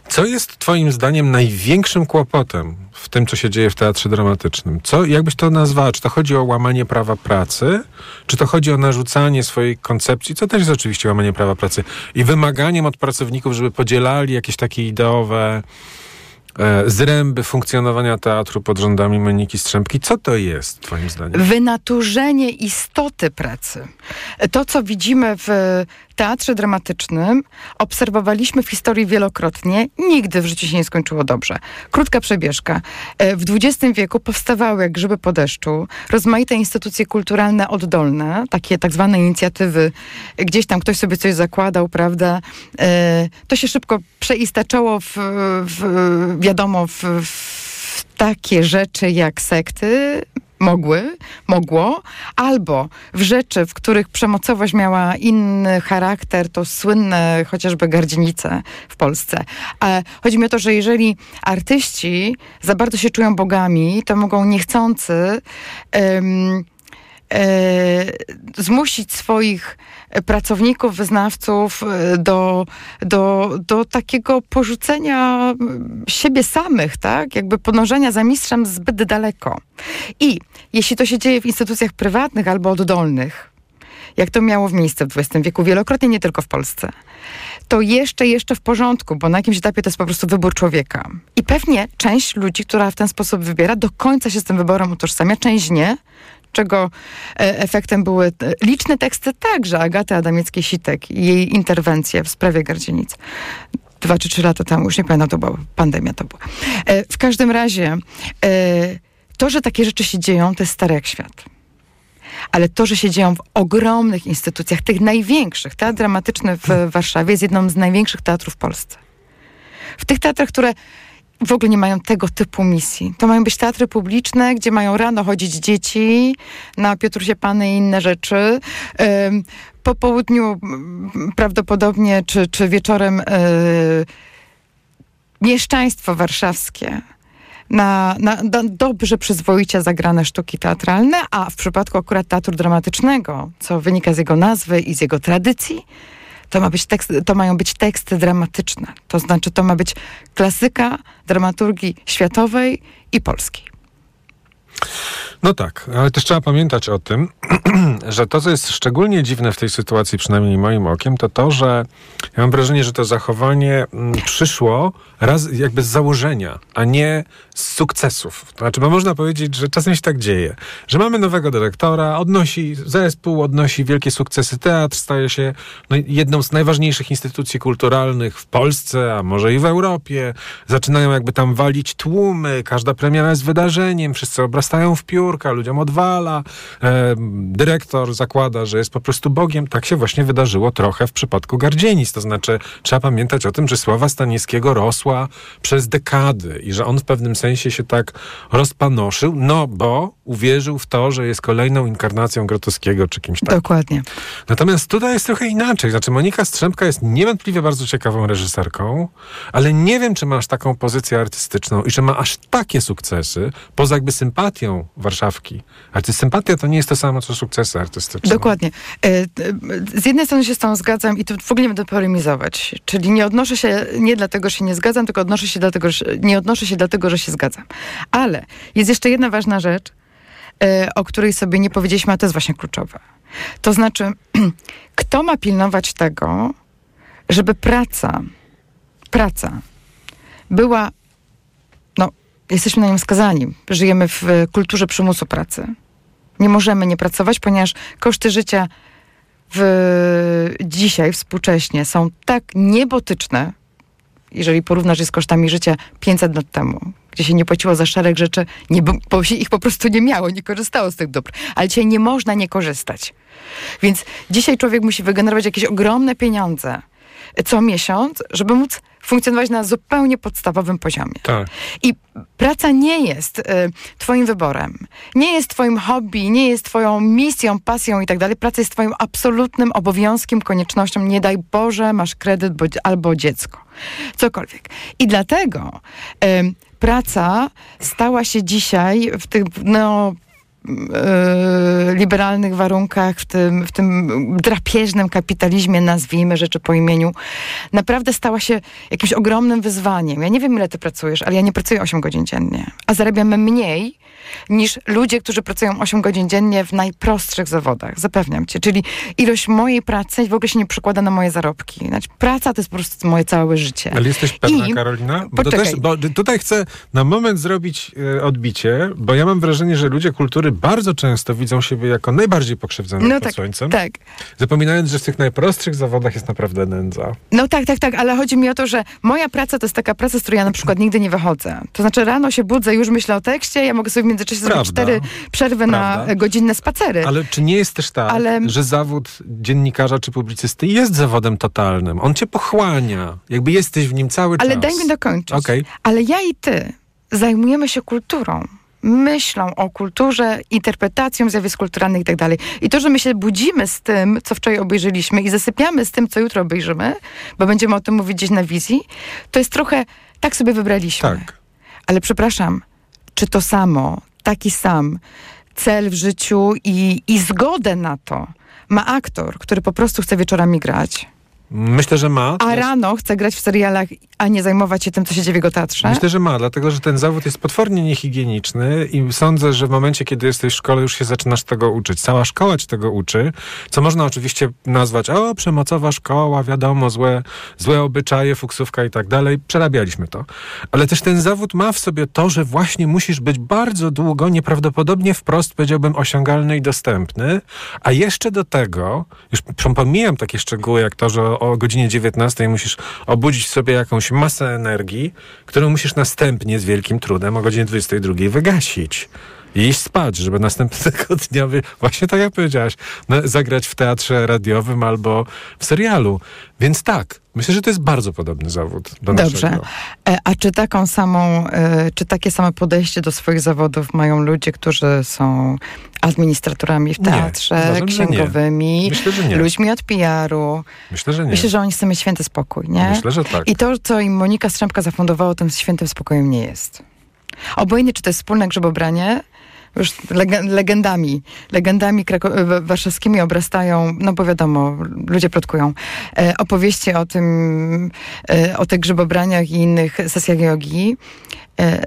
[SPEAKER 6] Co jest Twoim zdaniem największym kłopotem w tym, co się dzieje w teatrze dramatycznym? Co, jakbyś to nazwała? Czy to chodzi o łamanie prawa pracy? Czy to chodzi o narzucanie swojej koncepcji, co też jest oczywiście łamanie prawa pracy, i wymaganiem od pracowników, żeby podzielali jakieś takie ideowe zręby funkcjonowania teatru pod rządami Moniki Strzępki? Co to jest, Twoim zdaniem?
[SPEAKER 7] Wynaturzenie istoty pracy. To, co widzimy w teatrze dramatycznym, obserwowaliśmy w historii wielokrotnie. Nigdy w życiu się nie skończyło dobrze. Krótka przebieżka. E, W XX wieku powstawały jak grzyby po deszczu rozmaite instytucje kulturalne oddolne, takie tak zwane inicjatywy. Gdzieś tam ktoś sobie coś zakładał, prawda? E, To się szybko przeistaczało w, w wiadomo, w, w takie rzeczy jak sekty, mogły, mogło, albo w rzeczy, w których przemocowość miała inny charakter, to słynne chociażby gardzienice w Polsce. A chodzi mi o to, że jeżeli artyści za bardzo się czują bogami, to mogą niechcący e, zmusić swoich pracowników, wyznawców e, do, do, do takiego porzucenia mm, siebie samych, tak? Jakby podążenia za mistrzem zbyt daleko. I jeśli to się dzieje w instytucjach prywatnych albo oddolnych, jak to miało miejsce w XX wieku, wielokrotnie nie tylko w Polsce, to jeszcze, jeszcze w porządku, bo na jakimś etapie to jest po prostu wybór człowieka. I pewnie część ludzi, która w ten sposób wybiera, do końca się z tym wyborem utożsamia, część nie, czego e, efektem były e, liczne teksty także Agaty Adamieckiej-Sitek i jej interwencje w sprawie Gardzienic. Dwa czy trzy lata temu, już nie pamiętam, to była pandemia to była. E, W każdym razie, to, że takie rzeczy się dzieją, to jest stare jak świat. Ale to, że się dzieją w ogromnych instytucjach, tych największych, teatr dramatyczny w Warszawie jest jedną z największych teatrów w Polsce. W tych teatrach, które w ogóle nie mają tego typu misji. To mają być teatry publiczne, gdzie mają rano chodzić dzieci na Piotrusie Pany i inne rzeczy. Po południu prawdopodobnie, czy, czy wieczorem yy, mieszczaństwo warszawskie. Na, na, na dobrze przyzwoicie zagrane sztuki teatralne, a w przypadku akurat teatru dramatycznego, co wynika z jego nazwy i z jego tradycji, to, ma być tekst, to mają być teksty dramatyczne. To znaczy, to ma być klasyka dramaturgii światowej i polskiej.
[SPEAKER 6] No tak, ale też trzeba pamiętać o tym, że to, co jest szczególnie dziwne w tej sytuacji, przynajmniej moim okiem, to to, że ja mam wrażenie, że to zachowanie mm, przyszło raz jakby z założenia, a nie z sukcesów. Znaczy, bo można powiedzieć, że czasem się tak dzieje, że mamy nowego dyrektora, odnosi zespół, odnosi wielkie sukcesy, teatr staje się no, jedną z najważniejszych instytucji kulturalnych w Polsce, a może i w Europie. Zaczynają jakby tam walić tłumy, każda premiera jest wydarzeniem, wszyscy obrastają w ludziom odwala, e, dyrektor zakłada, że jest po prostu Bogiem. Tak się właśnie wydarzyło trochę w przypadku Gardzienic. To znaczy, trzeba pamiętać o tym, że sława Staniewskiego rosła przez dekady i że on w pewnym sensie się tak rozpanoszył, no bo uwierzył w to, że jest kolejną inkarnacją Grotowskiego czy kimś takim.
[SPEAKER 7] Dokładnie.
[SPEAKER 6] Natomiast tutaj jest trochę inaczej. Znaczy, Monika Strzępka jest niewątpliwie bardzo ciekawą reżyserką, ale nie wiem, czy ma aż taką pozycję artystyczną i czy ma aż takie sukcesy, poza jakby sympatią Warszawki. Ale sympatia to nie jest to samo, co sukcesy artystyczne.
[SPEAKER 7] Dokładnie. E, e, Z jednej strony się z tą zgadzam i tu w ogóle nie będę polemizować. Czyli nie odnoszę się nie dlatego, że się nie zgadzam, tylko odnoszę się dlatego, że, nie odnoszę się dlatego, że się zgadzam. Ale jest jeszcze jedna ważna rzecz, e, o której sobie nie powiedzieliśmy, a to jest właśnie kluczowe. To znaczy, kto ma pilnować tego, żeby praca, praca była, jesteśmy na nią skazani. Żyjemy w e, kulturze przymusu pracy. Nie możemy nie pracować, ponieważ koszty życia w, dzisiaj, współcześnie, są tak niebotyczne, jeżeli porównasz je z kosztami życia 500 lat temu, gdzie się nie płaciło za szereg rzeczy, nie, bo się ich po prostu nie miało, nie korzystało z tych dóbr. Ale dzisiaj nie można nie korzystać. Więc dzisiaj człowiek musi wygenerować jakieś ogromne pieniądze, co miesiąc, żeby móc funkcjonować na zupełnie podstawowym poziomie.
[SPEAKER 6] Tak.
[SPEAKER 7] I praca nie jest y, twoim wyborem, nie jest twoim hobby, nie jest twoją misją, pasją i tak dalej. Praca jest twoim absolutnym obowiązkiem, koniecznością. Nie daj Boże, masz kredyt bo, albo dziecko. Cokolwiek. I dlatego y, praca stała się dzisiaj w tych, no, liberalnych warunkach, w tym, w tym drapieżnym kapitalizmie, nazwijmy rzeczy po imieniu, naprawdę stała się jakimś ogromnym wyzwaniem. Ja nie wiem, ile ty pracujesz, ale ja nie pracuję 8 godzin dziennie, a zarabiamy mniej niż ludzie, którzy pracują 8 godzin dziennie w najprostszych zawodach. Zapewniam cię. Czyli ilość mojej pracy w ogóle się nie przekłada na moje zarobki. Znaczy, praca to jest po prostu moje całe życie.
[SPEAKER 6] Ale jesteś pewna,
[SPEAKER 7] I-
[SPEAKER 6] Karolina? Bo, też, bo tutaj chcę na moment zrobić e, odbicie, bo ja mam wrażenie, że ludzie kultury bardzo często widzą siebie jako najbardziej pokrzywdzonych
[SPEAKER 7] No
[SPEAKER 6] pod
[SPEAKER 7] tak,
[SPEAKER 6] słońcem,
[SPEAKER 7] tak.
[SPEAKER 6] zapominając, że w tych najprostszych zawodach jest naprawdę nędza.
[SPEAKER 7] No tak, tak, tak, ale chodzi mi o to, że moja praca to jest taka praca, z której ja na przykład nigdy nie wychodzę. To znaczy rano się budzę, już myślę o tekście, ja mogę sobie międzyczasie zrobić
[SPEAKER 6] Prawda.
[SPEAKER 7] cztery przerwy na
[SPEAKER 6] Prawda.
[SPEAKER 7] e, godzinne spacery.
[SPEAKER 6] Ale czy nie jest też tak,
[SPEAKER 7] Ale-
[SPEAKER 6] że zawód dziennikarza czy publicysty jest zawodem totalnym? On cię pochłania, jakby jesteś w nim cały
[SPEAKER 7] Ale
[SPEAKER 6] czas.
[SPEAKER 7] daj mi dokończyć.
[SPEAKER 6] Okej.
[SPEAKER 7] Ale ja i ty zajmujemy się kulturą. Myślą o kulturze, interpretacją zjawisk kulturalnych i tak dalej. I to, że my się budzimy z tym, co wczoraj obejrzeliśmy i zasypiamy z tym, co jutro obejrzymy, bo będziemy o tym mówić gdzieś na wizji, to jest trochę, tak sobie wybraliśmy.
[SPEAKER 6] Tak.
[SPEAKER 7] Ale przepraszam, czy to samo, taki sam cel w życiu i, i zgodę na to ma aktor, który po prostu chce wieczorami grać,
[SPEAKER 6] Myślę, że ma.
[SPEAKER 7] a rano chce grać w serialach, a nie zajmować się tym, co się dzieje w jego teatrze?
[SPEAKER 6] Myślę, że ma, dlatego że ten zawód jest potwornie niehigieniczny i sądzę, że w momencie, kiedy jesteś w szkole, już się zaczynasz tego uczyć. Cała szkoła ci tego uczy, co można oczywiście nazwać, o, przemocowa szkoła, wiadomo, złe, złe obyczaje, fuksówka i tak dalej. Przerabialiśmy to. Ale też ten zawód ma w sobie to, że właśnie musisz być bardzo długo, nieprawdopodobnie wprost, powiedziałbym, osiągalny i dostępny, a jeszcze do tego, już pomijam takie szczegóły, jak to, że o, godzinie 19 musisz obudzić sobie jakąś masę energii, którą musisz następnie z wielkim trudem o godzinie 22 wygasić. Iść spać, żeby następnego dnia, właśnie tak jak powiedziałaś, zagrać w teatrze radiowym albo w serialu. Więc tak, myślę, że to jest bardzo podobny zawód do
[SPEAKER 7] Dobrze.
[SPEAKER 6] naszego.
[SPEAKER 7] E, A czy taką samą, e, czy takie samo podejście do swoich zawodów mają ludzie, którzy są administratorami w
[SPEAKER 6] Nie,
[SPEAKER 7] teatrze,
[SPEAKER 6] uważam, nie.
[SPEAKER 7] księgowymi,
[SPEAKER 6] Myślę, że nie.
[SPEAKER 7] ludźmi od PR-u?
[SPEAKER 6] Myślę, że nie.
[SPEAKER 7] Myślę, że oni chcą mieć święty spokój, nie?
[SPEAKER 6] Myślę, że tak.
[SPEAKER 7] I to, co im Monika Strzępka zafundowała, tym świętym spokojem nie jest. Obojętnie, czy to jest wspólne grzebobranie, już leg- legendami, legendami krako- wa- warszawskimi obrastają, no bo wiadomo, ludzie plotkują, e, opowieści o tym, e, o tych grzebobraniach i innych sesjach jogi. E,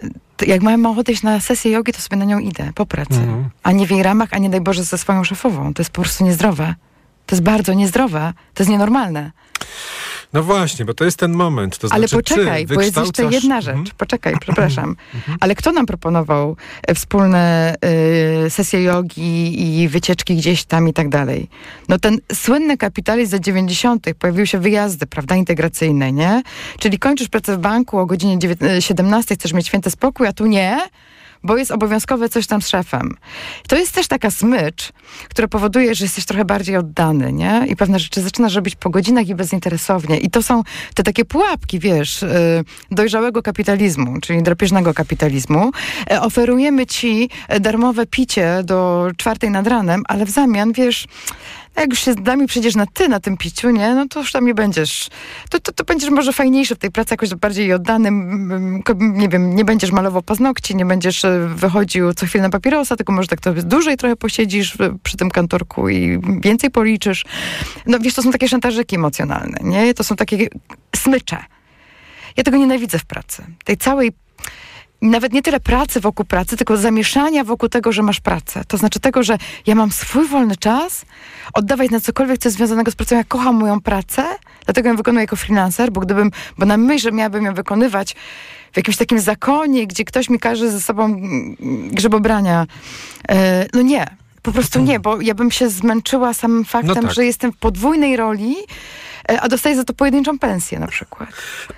[SPEAKER 7] jak mam ochotę iść na sesję jogi, to sobie na nią idę, po pracy.
[SPEAKER 6] Mhm.
[SPEAKER 7] A nie w jej ramach, a nie daj Boże ze swoją szefową. To jest po prostu niezdrowe. To jest bardzo niezdrowe. To jest nienormalne.
[SPEAKER 6] No właśnie, bo to jest ten moment. To
[SPEAKER 7] Ale
[SPEAKER 6] znaczy,
[SPEAKER 7] poczekaj,
[SPEAKER 6] czy
[SPEAKER 7] bo jest jeszcze jedna rzecz.
[SPEAKER 6] Mhm.
[SPEAKER 7] Poczekaj, przepraszam. Ale kto nam proponował e, wspólne y, sesje jogi i wycieczki gdzieś tam i tak dalej? No ten słynny kapitalizm za 90. pojawiły się wyjazdy, prawda, integracyjne, nie? Czyli kończysz pracę w banku o godzinie dziewię- e, 17, chcesz mieć święty spokój, a tu nie, bo jest obowiązkowe coś tam z szefem. To jest też taka smycz, która powoduje, że jesteś trochę bardziej oddany, nie? I pewne rzeczy zaczynasz robić po godzinach i bezinteresownie. I to są te takie pułapki, wiesz, y, dojrzałego kapitalizmu, czyli drapieżnego kapitalizmu. E, Oferujemy ci e, darmowe picie do czwartej nad ranem, ale w zamian, wiesz, jak już się z nami przejdziesz na ty na tym piciu, nie? No to już tam nie będziesz. To, to, to będziesz może fajniejszy w tej pracy, jakoś bardziej oddanym. ko- Nie wiem, nie będziesz malował paznokci, nie będziesz e, wychodził co chwilę na papierosa, tylko może tak to dłużej trochę posiedzisz w- przy tym kantorku i więcej policzysz. No wiesz, to są takie szantażyki emocjonalne, nie? To są takie smycze. Ja tego nienawidzę w pracy. Tej całej nawet nie tyle pracy wokół pracy, tylko zamieszania wokół tego, że masz pracę. To znaczy tego, że ja mam swój wolny czas, oddawać na cokolwiek, co jest związanego z pracą. Ja kocham moją pracę, dlatego ją wykonuję jako freelancer, bo gdybym, bo na myśl, że miałabym ją wykonywać w jakimś takim zakonie, gdzie ktoś mi każe ze sobą mm, grzebobrania, e, no nie. Po prostu nie, bo ja bym się zmęczyła samym faktem,
[SPEAKER 6] tak.
[SPEAKER 7] że jestem w podwójnej roli, a dostaję za to pojedynczą pensję na przykład.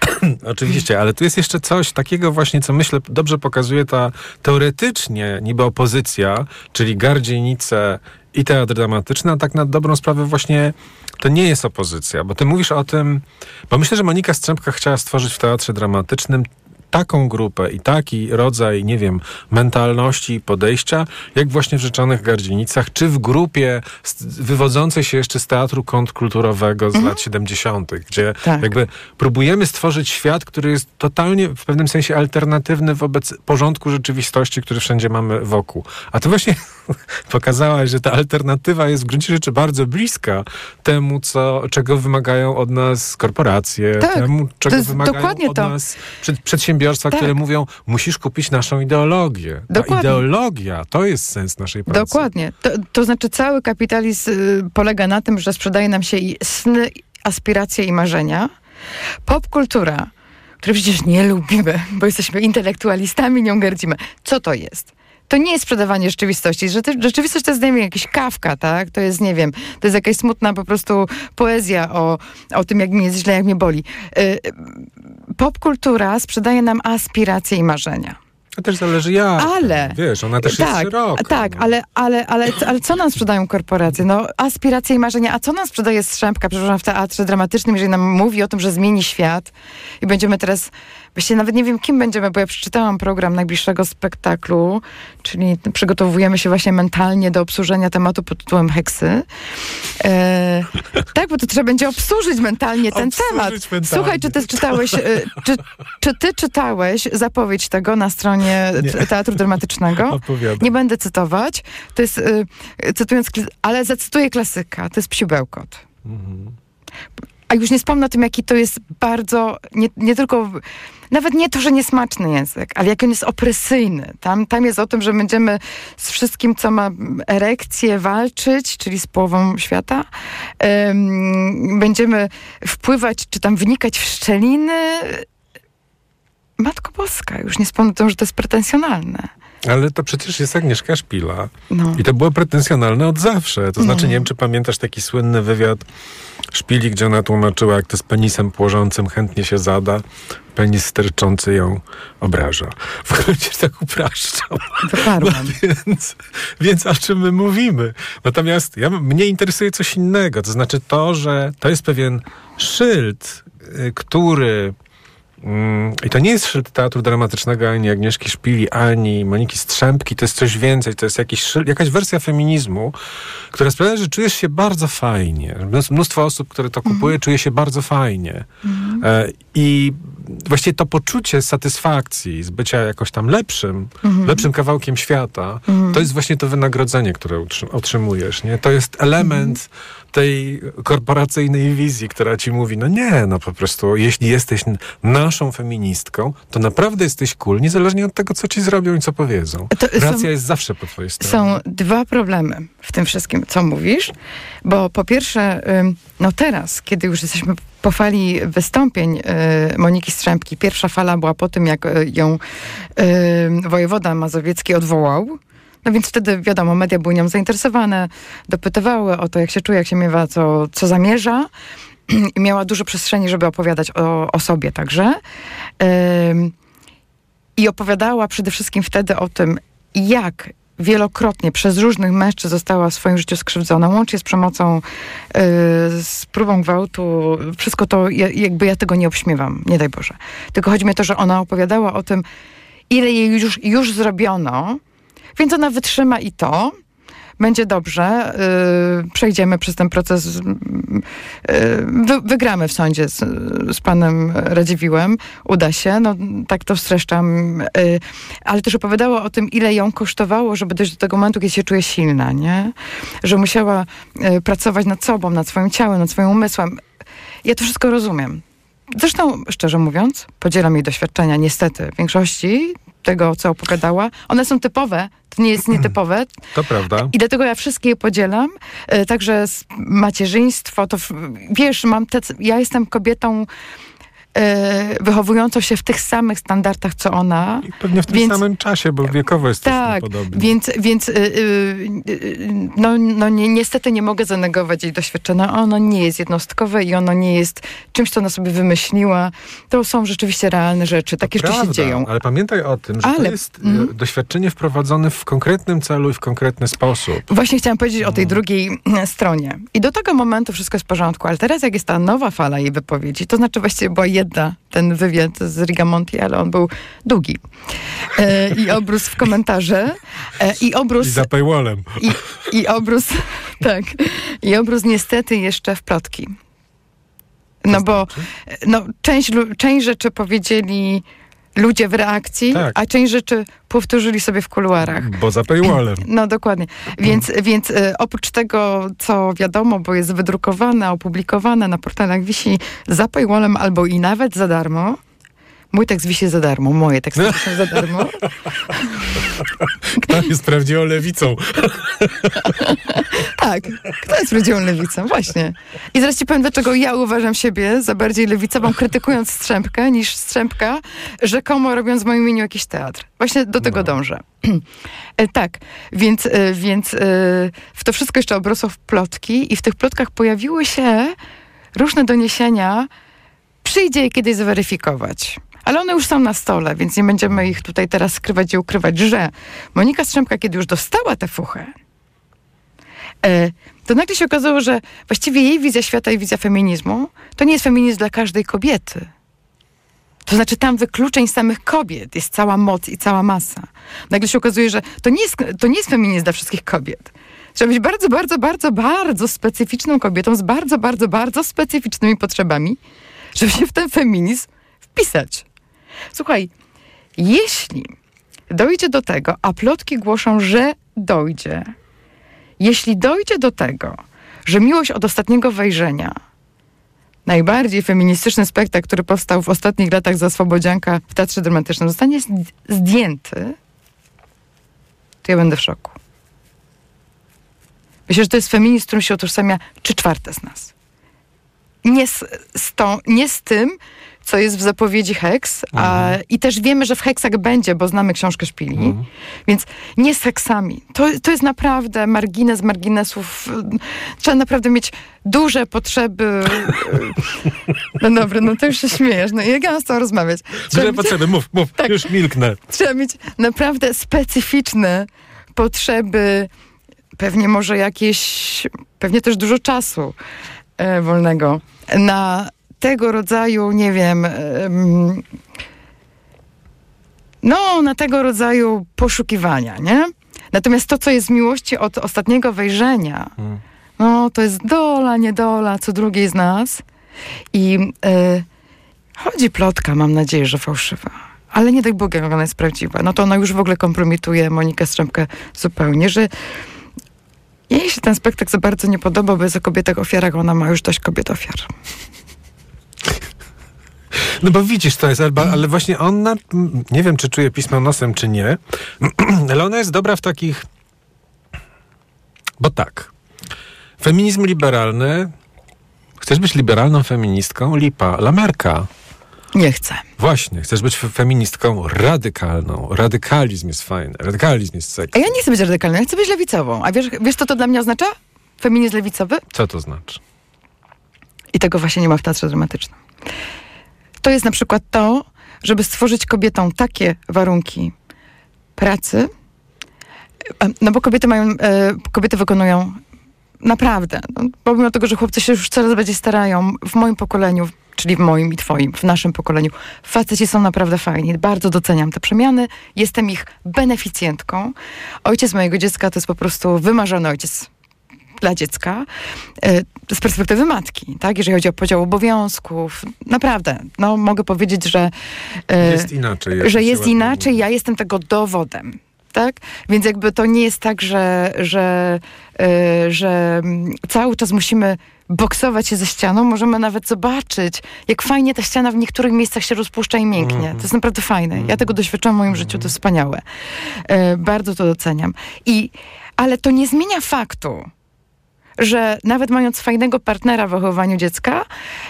[SPEAKER 6] Oczywiście, ale tu jest jeszcze coś takiego właśnie, co myślę dobrze pokazuje ta teoretycznie niby opozycja, czyli gardzienice i teatr dramatyczny, a tak na dobrą sprawę właśnie to nie jest opozycja, bo ty mówisz o tym, bo myślę, że Monika Strzępka chciała stworzyć w teatrze dramatycznym taką grupę i taki rodzaj, nie wiem, mentalności i podejścia, jak właśnie w Rzeczonych Gardzienicach, czy w grupie wywodzącej się jeszcze z teatru kontrkulturowego z lat 70., gdzie
[SPEAKER 7] Tak.
[SPEAKER 6] jakby próbujemy stworzyć świat, który jest totalnie w pewnym sensie alternatywny wobec porządku rzeczywistości, który wszędzie mamy wokół. A ty właśnie pokazałaś, że ta alternatywa jest w gruncie rzeczy bardzo bliska temu, co, czego wymagają od nas korporacje,
[SPEAKER 7] Tak,
[SPEAKER 6] temu,
[SPEAKER 7] to
[SPEAKER 6] czego wymagają od
[SPEAKER 7] to.
[SPEAKER 6] nas przed, przedsiębiorstwa,
[SPEAKER 7] Tak.
[SPEAKER 6] które mówią, musisz kupić naszą ideologię. Ta
[SPEAKER 7] Dokładnie.
[SPEAKER 6] ideologia to jest sens naszej pracy.
[SPEAKER 7] Dokładnie. To, to znaczy cały kapitalizm y, polega na tym, że sprzedaje nam się i sny, aspiracje i marzenia. Popkultura, której przecież nie lubimy, bo jesteśmy intelektualistami, nią gardzimy. Co to jest? To nie jest sprzedawanie rzeczywistości. Że Rzeczywistość to jest, nie wiem, jakiś kawka, tak? To jest, nie wiem, to jest jakaś smutna po prostu poezja o, o tym, jak mi jest źle, jak mnie boli. Y, Popkultura sprzedaje nam aspiracje i marzenia.
[SPEAKER 6] To też zależy jak.
[SPEAKER 7] Ale-
[SPEAKER 6] Wiesz, ona też
[SPEAKER 7] tak,
[SPEAKER 6] jest szeroka.
[SPEAKER 7] Tak,
[SPEAKER 6] no.
[SPEAKER 7] ale, ale, ale, ale co nam sprzedają korporacje? No, aspiracje i marzenia. A co nam sprzedaje Strzępka, przepraszam, w teatrze dramatycznym, jeżeli nam mówi o tym, że zmieni świat i będziemy teraz... Właściwie nawet nie wiem, kim będziemy, bo ja przeczytałam program najbliższego spektaklu, czyli przygotowujemy się właśnie mentalnie do obsłużenia tematu pod tytułem heksy. E, tak, bo to trzeba będzie obsłużyć mentalnie ten
[SPEAKER 6] Obsłużyć
[SPEAKER 7] temat.
[SPEAKER 6] mentalnie.
[SPEAKER 7] Słuchaj, czy ty czytałeś, e, czy, czy ty czytałeś zapowiedź tego na stronie te- Teatru Dramatycznego?
[SPEAKER 6] Opowiadaj.
[SPEAKER 7] Nie będę cytować. To jest, y, cytując, ale zacytuję klasyka. To jest Psi Bełkot. A już nie wspomnę o tym, jaki to jest bardzo, nie, nie tylko, nawet nie to, że niesmaczny język, ale jak on jest opresyjny. Tam, tam jest o tym, że będziemy z wszystkim, co ma erekcję, walczyć, czyli z połową świata. Em, będziemy wpływać, czy tam wnikać w szczeliny. Matko Boska, już nie wspomnę o tym, że to jest pretensjonalne.
[SPEAKER 6] Ale to przecież jest Agnieszka Szpila.
[SPEAKER 7] No.
[SPEAKER 6] I to było pretensjonalne od zawsze. To znaczy, nie wiem, czy pamiętasz taki słynny wywiad Szpili, gdzie ona tłumaczyła, jak to z penisem płożącym chętnie się zada, penis sterczący ją obraża. W gruncie tak upraszczam.
[SPEAKER 7] Wyparłam.
[SPEAKER 6] Więc, więc o czym my mówimy? Natomiast ja, mnie interesuje coś innego. To znaczy to, że to jest pewien szyld, y, który. Mm, I to nie jest teatru dramatycznego ani Agnieszki Szpili, ani Moniki Strzępki, to jest coś więcej. To jest jakiś jakaś wersja feminizmu, która sprawia, że czujesz się bardzo fajnie. Mnóstwo- osób, które to kupuje, czuje się bardzo fajnie. E, I właściwie to poczucie satysfakcji z bycia jakoś tam lepszym, lepszym kawałkiem świata, to jest właśnie to wynagrodzenie, które otrzymujesz. Nie? To jest element tej korporacyjnej wizji, która ci mówi, no nie, no po prostu, jeśli jesteś naszą feministką, to naprawdę jesteś cool, niezależnie od tego, co ci zrobią i co powiedzą.
[SPEAKER 7] To są-
[SPEAKER 6] Racja jest zawsze po twojej stronie.
[SPEAKER 7] Są dwa problemy w tym wszystkim, co mówisz, bo po pierwsze, no teraz, kiedy już jesteśmy po fali wystąpień y, Moniki Strzępki, pierwsza fala była po tym, jak y, ją wojewoda mazowiecki odwołał, no więc wtedy, wiadomo, media były nią zainteresowane, dopytywały o to, jak się czuje, jak się miewa, co, co zamierza. I miała dużo przestrzeni, żeby opowiadać o, o sobie także. Ym, I opowiadała przede wszystkim wtedy o tym, jak wielokrotnie przez różnych mężczyzn została w swoim życiu skrzywdzona, łącznie z przemocą, yy, z próbą gwałtu. Wszystko to, ja, jakby ja tego nie obśmiewam, nie daj Boże. Tylko chodzi mi o to, że ona opowiadała o tym, ile jej już, już zrobiono, więc ona wytrzyma i to. Będzie dobrze, yy, przejdziemy przez ten proces, yy, wy, wygramy w sądzie z, z panem Radziwiłem, uda się, no tak to streszczam, yy, ale też opowiadała o tym, ile ją kosztowało, żeby dojść do tego momentu, kiedy się czuje silna, nie? Że musiała yy, pracować nad sobą, nad swoim ciałem, nad swoim umysłem. Ja to wszystko rozumiem. Zresztą, szczerze mówiąc, podzielam jej doświadczenia, niestety, w większości tego, co opowiadała. One są typowe, to nie jest nietypowe.
[SPEAKER 6] To prawda.
[SPEAKER 7] I dlatego ja wszystkie je podzielam. E, Także macierzyństwo, to wiesz, mam te, ja jestem kobietą wychowującą się w tych samych standardach, co ona.
[SPEAKER 6] I pewnie w tym
[SPEAKER 7] Więc-
[SPEAKER 6] samym czasie, bo wiekowo jesteśmy
[SPEAKER 7] Tak,
[SPEAKER 6] podobni.
[SPEAKER 7] więc, więc y, y, y, no, no ni- niestety nie mogę zanegować jej doświadczenia. Ono nie jest jednostkowe i ono nie jest czymś, co ona sobie wymyśliła. To są rzeczywiście realne rzeczy. Takie rzeczy się dzieją.
[SPEAKER 6] Ale pamiętaj o tym, że to
[SPEAKER 7] Ale-
[SPEAKER 6] jest e,
[SPEAKER 7] Mhm.
[SPEAKER 6] doświadczenie wprowadzone w konkretnym celu i w konkretny sposób.
[SPEAKER 7] Właśnie chciałam powiedzieć o tej drugiej mm, stronie. I do tego momentu wszystko jest w porządku, ale teraz jak jest ta nowa fala jej wypowiedzi, to znaczy właściwie była jedna, ten wywiad z Rigamonti, ale on był długi. E, I obrósł w komentarze. E, I
[SPEAKER 6] I
[SPEAKER 7] obrósł...
[SPEAKER 6] za paywallem.
[SPEAKER 7] I, I obrósł, tak, i obrósł niestety jeszcze w plotki. No bo no, część, część rzeczy powiedzieli ludzie w reakcji,
[SPEAKER 6] Tak.
[SPEAKER 7] a część rzeczy powtórzyli sobie w kuluarach.
[SPEAKER 6] Bo za paywallem.
[SPEAKER 7] No dokładnie. Więc, więc e, oprócz tego, co wiadomo, bo jest wydrukowane, opublikowane na portalach wisi za paywallem albo i nawet za darmo. Mój tekst wisi za darmo, moje teksty wiszą za darmo.
[SPEAKER 6] Kto jest prawdziwą lewicą?
[SPEAKER 7] Tak, kto jest prawdziwą lewicą? Właśnie. I zaraz ci powiem, dlaczego ja uważam siebie za bardziej lewicową, krytykując Strzępkę, niż Strzępka, rzekomo robiąc w moim imieniu jakiś teatr. Właśnie do tego dążę. E, tak, więc, e, więc e, w to wszystko jeszcze obrosło w plotki i w tych plotkach pojawiły się różne doniesienia. Przyjdzie je kiedyś zweryfikować. Ale one już są na stole, więc nie będziemy ich tutaj teraz skrywać i ukrywać, że Monika Strzępka, kiedy już dostała tę fuchę, e, to nagle się okazało, że właściwie jej wizja świata i wizja feminizmu to nie jest feminizm dla każdej kobiety. To znaczy tam wykluczeń samych kobiet jest cała moc i cała masa. Nagle się okazuje, że to nie jest, to nie jest feminizm dla wszystkich kobiet. Trzeba być bardzo, bardzo, bardzo, bardzo specyficzną kobietą z bardzo, bardzo, bardzo specyficznymi potrzebami, żeby się w ten feminizm wpisać. Słuchaj, jeśli dojdzie do tego, a plotki głoszą, że dojdzie, jeśli dojdzie do tego, że miłość od ostatniego wejrzenia, najbardziej feministyczny spektakl, który powstał w ostatnich latach za Swobodzianka w Teatrze Dramatycznym, zostanie zd- zdjęty, to ja będę w szoku. Myślę, że to jest feminizm, z którym się utożsamia trzy czwarte z nas. Nie z, z, tą, nie z tym, co jest w zapowiedzi Hex, a, i też wiemy, że w Heksach będzie, bo znamy książkę Szpili, więc nie z Heksami. To, to jest naprawdę margines marginesów. Trzeba naprawdę mieć duże potrzeby. No dobra, no to już się śmiejesz. No jak ja mam z tobą rozmawiać? Trzeba
[SPEAKER 6] Duże
[SPEAKER 7] mieć-
[SPEAKER 6] potrzeby, mów, mów,
[SPEAKER 7] Tak.
[SPEAKER 6] już milknę.
[SPEAKER 7] trzeba mieć naprawdę specyficzne potrzeby, pewnie może jakieś, pewnie też dużo czasu e, wolnego na tego rodzaju, nie wiem, em, no, na tego rodzaju poszukiwania, nie? Natomiast to, co jest z miłości od ostatniego wejrzenia, no, to jest dola, niedola, co drugiej z nas. I e, chodzi plotka, mam nadzieję, że fałszywa. Ale nie tak Bóg, jak ona jest prawdziwa. No to ona już w ogóle kompromituje Monikę Strzemkę zupełnie, że jej się ten spektakl za bardzo nie podoba, bo jest o kobietach ofiarach, ona ma już dość kobiet ofiar.
[SPEAKER 6] No bo widzisz, to jest, ale, ale właśnie ona, nie wiem, czy czuje pismo nosem, czy nie, ale ona jest dobra w takich, bo tak, feminizm liberalny, chcesz być liberalną feministką? Lipa, lamerka.
[SPEAKER 7] Nie chcę.
[SPEAKER 6] Właśnie, chcesz być fe- feministką radykalną. Radykalizm jest fajny, radykalizm jest
[SPEAKER 7] A
[SPEAKER 6] sexy.
[SPEAKER 7] ja nie chcę być radykalna, ja chcę być lewicową. A wiesz, wiesz co to dla mnie oznacza? Feminizm lewicowy?
[SPEAKER 6] Co to znaczy?
[SPEAKER 7] I tego właśnie nie ma w teatrze dramatycznym. To jest na przykład to, żeby stworzyć kobietom takie warunki pracy, no bo kobiety mają, e, kobiety wykonują naprawdę, no, pomimo tego, że chłopcy się już coraz bardziej starają, w moim pokoleniu, czyli w moim i twoim, w naszym pokoleniu, faceci są naprawdę fajni, bardzo doceniam te przemiany, jestem ich beneficjentką. Ojciec mojego dziecka to jest po prostu wymarzony ojciec dla dziecka e, z perspektywy matki, tak? Jeżeli chodzi o podział obowiązków, naprawdę, no mogę powiedzieć, że e,
[SPEAKER 6] Jest inaczej.
[SPEAKER 7] że jest inaczej, ja jestem tego dowodem. Tak? Więc jakby to nie jest tak, że, że, e, że mm, cały czas musimy boksować się ze ścianą. Możemy nawet zobaczyć, jak fajnie ta ściana w niektórych miejscach się rozpuszcza i mięknie. To jest naprawdę fajne. Ja tego doświadczam w moim życiu, to jest wspaniałe. E, bardzo to doceniam. I, ale to nie zmienia faktu, że nawet mając fajnego partnera w wychowaniu dziecka,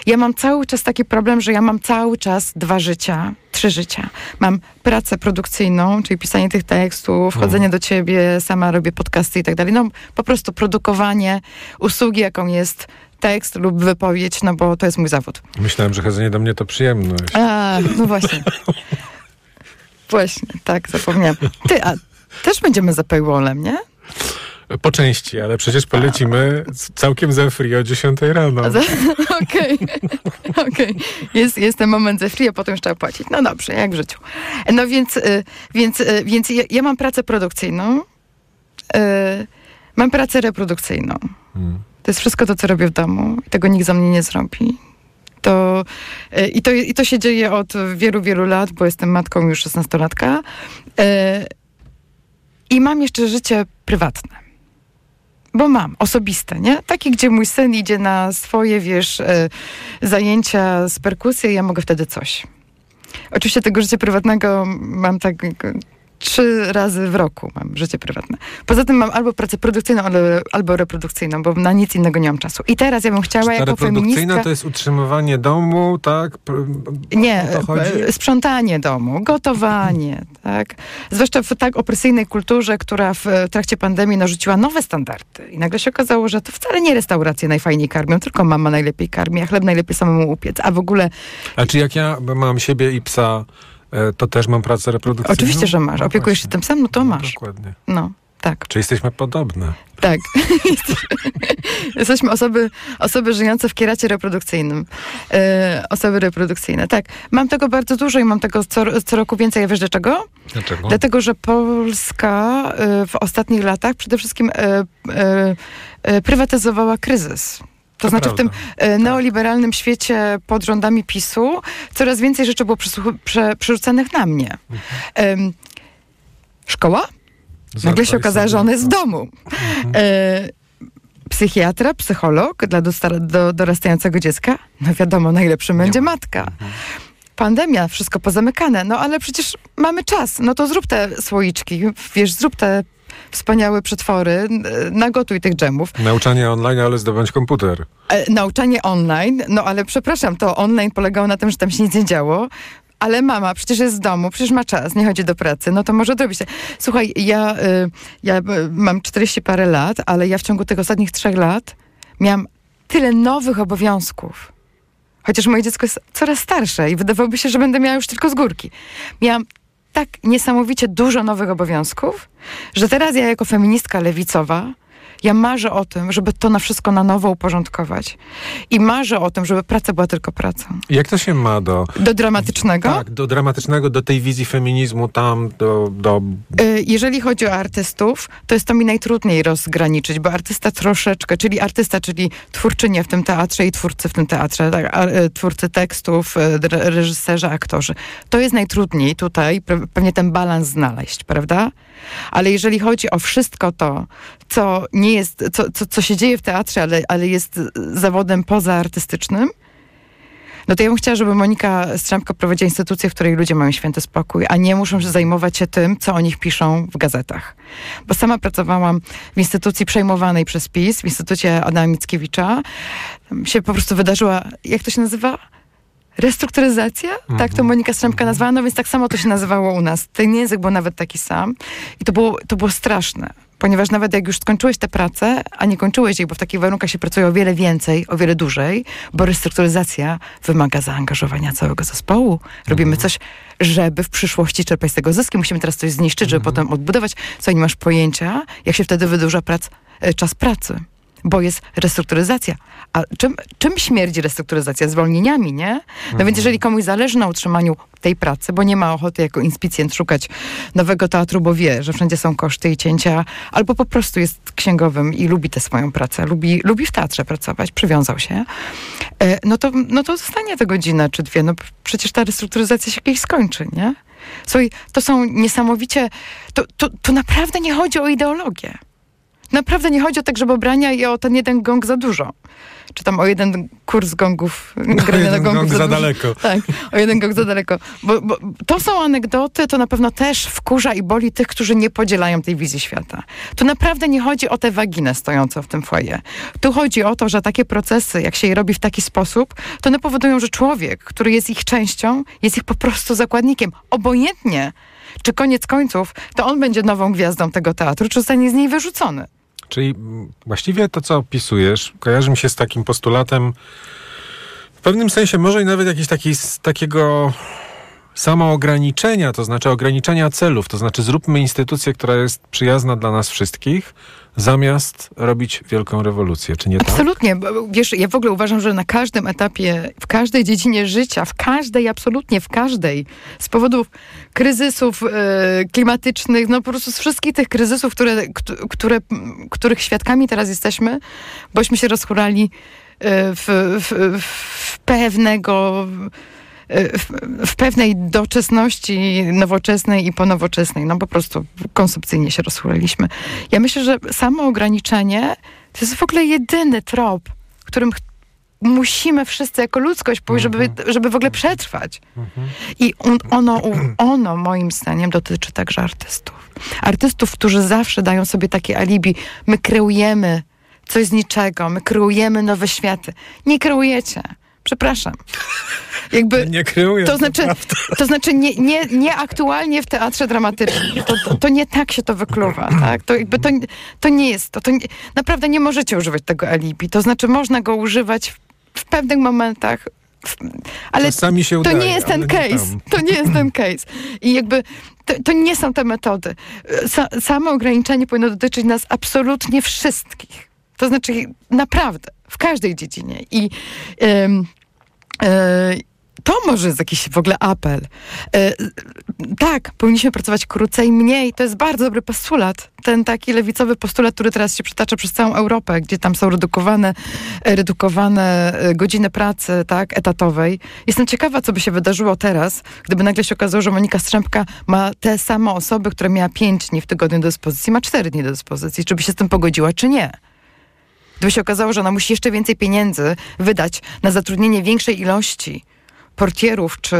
[SPEAKER 7] ja mam cały czas taki problem, że ja mam cały czas dwa życia, trzy życia. Mam pracę produkcyjną, czyli pisanie tych tekstów, chodzenie do ciebie, sama robię podcasty i tak dalej. No po prostu produkowanie usługi, jaką jest tekst lub wypowiedź, no bo to jest mój zawód.
[SPEAKER 6] Myślałem, że chodzenie do mnie to przyjemność.
[SPEAKER 7] A, no właśnie. właśnie, tak, zapomniałam. Ty, a też będziemy za paywallem, nie?
[SPEAKER 6] Po części, ale przecież polecimy całkiem za free o 10 rano.
[SPEAKER 7] Okej, okej. Jest, jest ten moment ze free, a potem już trzeba płacić. No dobrze, jak w życiu. No więc, y, więc, y, więc ja, mam pracę produkcyjną, y, mam pracę reprodukcyjną. To jest wszystko to, co robię w domu i tego nikt za mnie nie zrobi. To, i, to, I to się dzieje od wielu, wielu lat, bo jestem matką już 16-latka. Y, I mam jeszcze życie prywatne. Bo mam, osobiste, nie? Takie, gdzie mój syn idzie na swoje, wiesz, e, zajęcia z perkusji, ja mogę wtedy coś. Oczywiście tego życia prywatnego mam tak trzy razy w roku mam życie prywatne. Poza tym mam albo pracę produkcyjną, albo, reprodukcyjną, bo na nic innego nie mam czasu. I teraz ja bym chciała
[SPEAKER 6] Ta
[SPEAKER 7] jako
[SPEAKER 6] reprodukcyjna
[SPEAKER 7] feministka...
[SPEAKER 6] to jest utrzymywanie domu, tak?
[SPEAKER 7] Nie,
[SPEAKER 6] o to chodzi?
[SPEAKER 7] e, sprzątanie domu, gotowanie, tak? Zwłaszcza w tak opresyjnej kulturze, która w e, trakcie pandemii narzuciła nowe standardy. I nagle się okazało, że to wcale nie restauracje najfajniej karmią, tylko mama najlepiej karmi, a chleb najlepiej samemu upiec. A w ogóle,
[SPEAKER 6] A czy jak ja mam siebie i psa, to też mam pracę reprodukcyjną?
[SPEAKER 7] oczywiście, że masz.
[SPEAKER 6] No
[SPEAKER 7] Opiekujesz się
[SPEAKER 6] właśnie.
[SPEAKER 7] tym psem, no to
[SPEAKER 6] No,
[SPEAKER 7] masz.
[SPEAKER 6] Dokładnie.
[SPEAKER 7] No, tak.
[SPEAKER 6] Czy jesteśmy podobne?
[SPEAKER 7] Tak. Jesteśmy osoby, osoby żyjące w kieracie reprodukcyjnym. E, osoby reprodukcyjne, tak. Mam tego bardzo dużo i mam tego co, co roku więcej. A wiesz dlaczego?
[SPEAKER 6] Dlaczego?
[SPEAKER 7] Dlatego, że Polska e, w ostatnich latach przede wszystkim e, e, e, prywatyzowała kryzys. To, znaczy w tym
[SPEAKER 6] prawda.
[SPEAKER 7] e, neoliberalnym świecie pod rządami PiSu coraz więcej rzeczy było prze, przerzucanych na mnie. Em, szkoła? Nagle się okazało, że
[SPEAKER 6] sobie
[SPEAKER 7] on jest w domu. E, psychiatra, psycholog dla do, dorastającego dziecka? No wiadomo, najlepszym będzie
[SPEAKER 6] ma.
[SPEAKER 7] matka. Pandemia, wszystko pozamykane, no ale przecież mamy czas, no to zrób te słoiczki, wiesz, zrób te wspaniałe przetwory, nagotuj tych dżemów.
[SPEAKER 6] Nauczanie online, ale zdobądź komputer.
[SPEAKER 7] E, nauczanie online, no ale przepraszam, to online polegało na tym, że tam się nic nie działo. Ale mama przecież jest w domu, przecież ma czas, nie chodzi do pracy, no to może zrobić. Słuchaj, ja, y, ja mam 40 parę lat, ale ja w ciągu tych ostatnich trzech lat miałam tyle nowych obowiązków. Chociaż moje dziecko jest coraz starsze i wydawałoby się, że będę miała już tylko z górki. Miałam tak niesamowicie dużo nowych obowiązków, że teraz ja jako feministka lewicowa, ja marzę o tym, żeby to na wszystko na nowo uporządkować. I marzę o tym, żeby praca była tylko pracą.
[SPEAKER 6] Jak to się ma do...
[SPEAKER 7] Do dramatycznego.
[SPEAKER 6] Tak, do dramatycznego, do tej wizji feminizmu tam, do... do
[SPEAKER 7] Y, Jeżeli chodzi o artystów, to jest to mi najtrudniej rozgraniczyć, bo artysta troszeczkę, czyli artysta, czyli twórczynia w tym teatrze i twórcy w tym teatrze, tak, y, twórcy tekstów, y, reżyserzy, aktorzy. To jest najtrudniej tutaj, pe- pewnie ten balans znaleźć, prawda? Ale jeżeli chodzi o wszystko to, co nie jest, co, co, co się dzieje w teatrze, ale, ale jest zawodem pozaartystycznym, no to ja bym chciała, żeby Monika Strzemka prowadziła instytucję, w której ludzie mają święty spokój, a nie muszą zajmować się tym, co o nich piszą w gazetach. Bo sama pracowałam w instytucji przejmowanej przez PiS, w Instytucie Adama Mickiewicza. Tam się po prostu wydarzyła, jak to się nazywa? Restrukturyzacja? Tak to Monika Strzemka nazwała, no więc tak samo to się nazywało u nas. Ten język był nawet taki sam i to było, to było straszne. Ponieważ nawet jak już skończyłeś tę pracę, a nie kończyłeś jej, bo w takich warunkach się pracuje o wiele więcej, o wiele dłużej, bo restrukturyzacja wymaga zaangażowania całego zespołu. Robimy coś, żeby w przyszłości czerpać z tego zyski. Musimy teraz coś zniszczyć, żeby potem odbudować. Co nie masz pojęcia, jak się wtedy wydłuża prac, e, czas pracy. Bo jest restrukturyzacja. A czym, czym śmierdzi restrukturyzacja? Zwolnieniami, nie? No więc jeżeli komuś zależy na utrzymaniu tej pracy, bo nie ma ochoty jako inspicjent szukać nowego teatru, bo wie, że wszędzie są koszty i cięcia, albo po prostu jest księgowym i lubi tę swoją pracę, lubi, lubi w teatrze pracować, przywiązał się, e, no to, no to zostanie to godzinę czy dwie. No przecież ta restrukturyzacja się kiedyś skończy, nie? Słuchaj, to są niesamowicie... To, to, to naprawdę nie chodzi o ideologię. Naprawdę nie chodzi o tak grzebobrania i o ten jeden gong za dużo. czy tam o jeden kurs gongów, grania na
[SPEAKER 6] jeden gong za
[SPEAKER 7] dużo.
[SPEAKER 6] daleko.
[SPEAKER 7] Tak, o jeden gong za daleko. Bo, bo to są anegdoty, to na pewno też wkurza i boli tych, którzy nie podzielają tej wizji świata. Tu naprawdę nie chodzi o tę waginę stojącą w tym foyer. Tu chodzi o to, że takie procesy, jak się je robi w taki sposób, to one powodują, że człowiek, który jest ich częścią, jest ich po prostu zakładnikiem. Obojętnie, czy koniec końców, to on będzie nową gwiazdą tego teatru, czy zostanie z niej wyrzucony.
[SPEAKER 6] Czyli właściwie to, co opisujesz, kojarzy mi się z takim postulatem, w pewnym sensie może i nawet jakiś taki, z takiego samoograniczenia, to znaczy ograniczenia celów, to znaczy zróbmy instytucję, która jest przyjazna dla nas wszystkich, zamiast robić wielką rewolucję, czy nie tak?
[SPEAKER 7] Absolutnie. Wiesz, ja w ogóle uważam, że na każdym etapie, w każdej dziedzinie życia, w każdej, absolutnie w każdej, z powodów kryzysów e, klimatycznych, no po prostu z wszystkich tych kryzysów, które, kt- które, których świadkami teraz jesteśmy, bośmy się rozchurali e, w, w, w pewnego w, w pewnej doczesności nowoczesnej i ponowoczesnej. No po prostu konsumpcyjnie się rozchuraliśmy. Ja myślę, że samo ograniczenie to jest w ogóle jedyny trop, którym musimy wszyscy jako ludzkość pójść, żeby, żeby w ogóle przetrwać. I on, ono, ono moim zdaniem dotyczy także artystów. Artystów, którzy zawsze dają sobie takie alibi. My kreujemy coś z niczego, my kreujemy nowe światy. Nie kreujecie. Przepraszam. Jakby,
[SPEAKER 6] Nie
[SPEAKER 7] to znaczy, to znaczy nie, nie, nie aktualnie w teatrze dramatycznym. To, to, to nie tak się to wykluwa, tak? To, jakby to, to nie jest to. to nie, naprawdę nie możecie używać tego alibi. To znaczy można go używać w, w pewnych momentach, w, ale
[SPEAKER 6] Czasami się
[SPEAKER 7] to
[SPEAKER 6] udaje,
[SPEAKER 7] nie jest ten
[SPEAKER 6] nie
[SPEAKER 7] case. To nie jest ten case. I jakby to, to nie są te metody. Sa, samo ograniczenie powinno dotyczyć nas absolutnie wszystkich. To znaczy naprawdę, w każdej dziedzinie. I em, e, to może jest jakiś w ogóle apel. E, tak, powinniśmy pracować krócej, mniej. To jest bardzo dobry postulat. Ten taki lewicowy postulat, który teraz się przytacza przez całą Europę, gdzie tam są redukowane, e, redukowane e, godziny pracy, tak, etatowej. Jestem ciekawa, co by się wydarzyło teraz, gdyby nagle się okazało, że Monika Strzępka ma te same osoby, które miała pięć dni w tygodniu do dyspozycji, ma cztery dni do dyspozycji. Czy by się z tym pogodziła, czy nie? Gdyby się okazało, że ona musi jeszcze więcej pieniędzy wydać na zatrudnienie większej ilości portierów czy,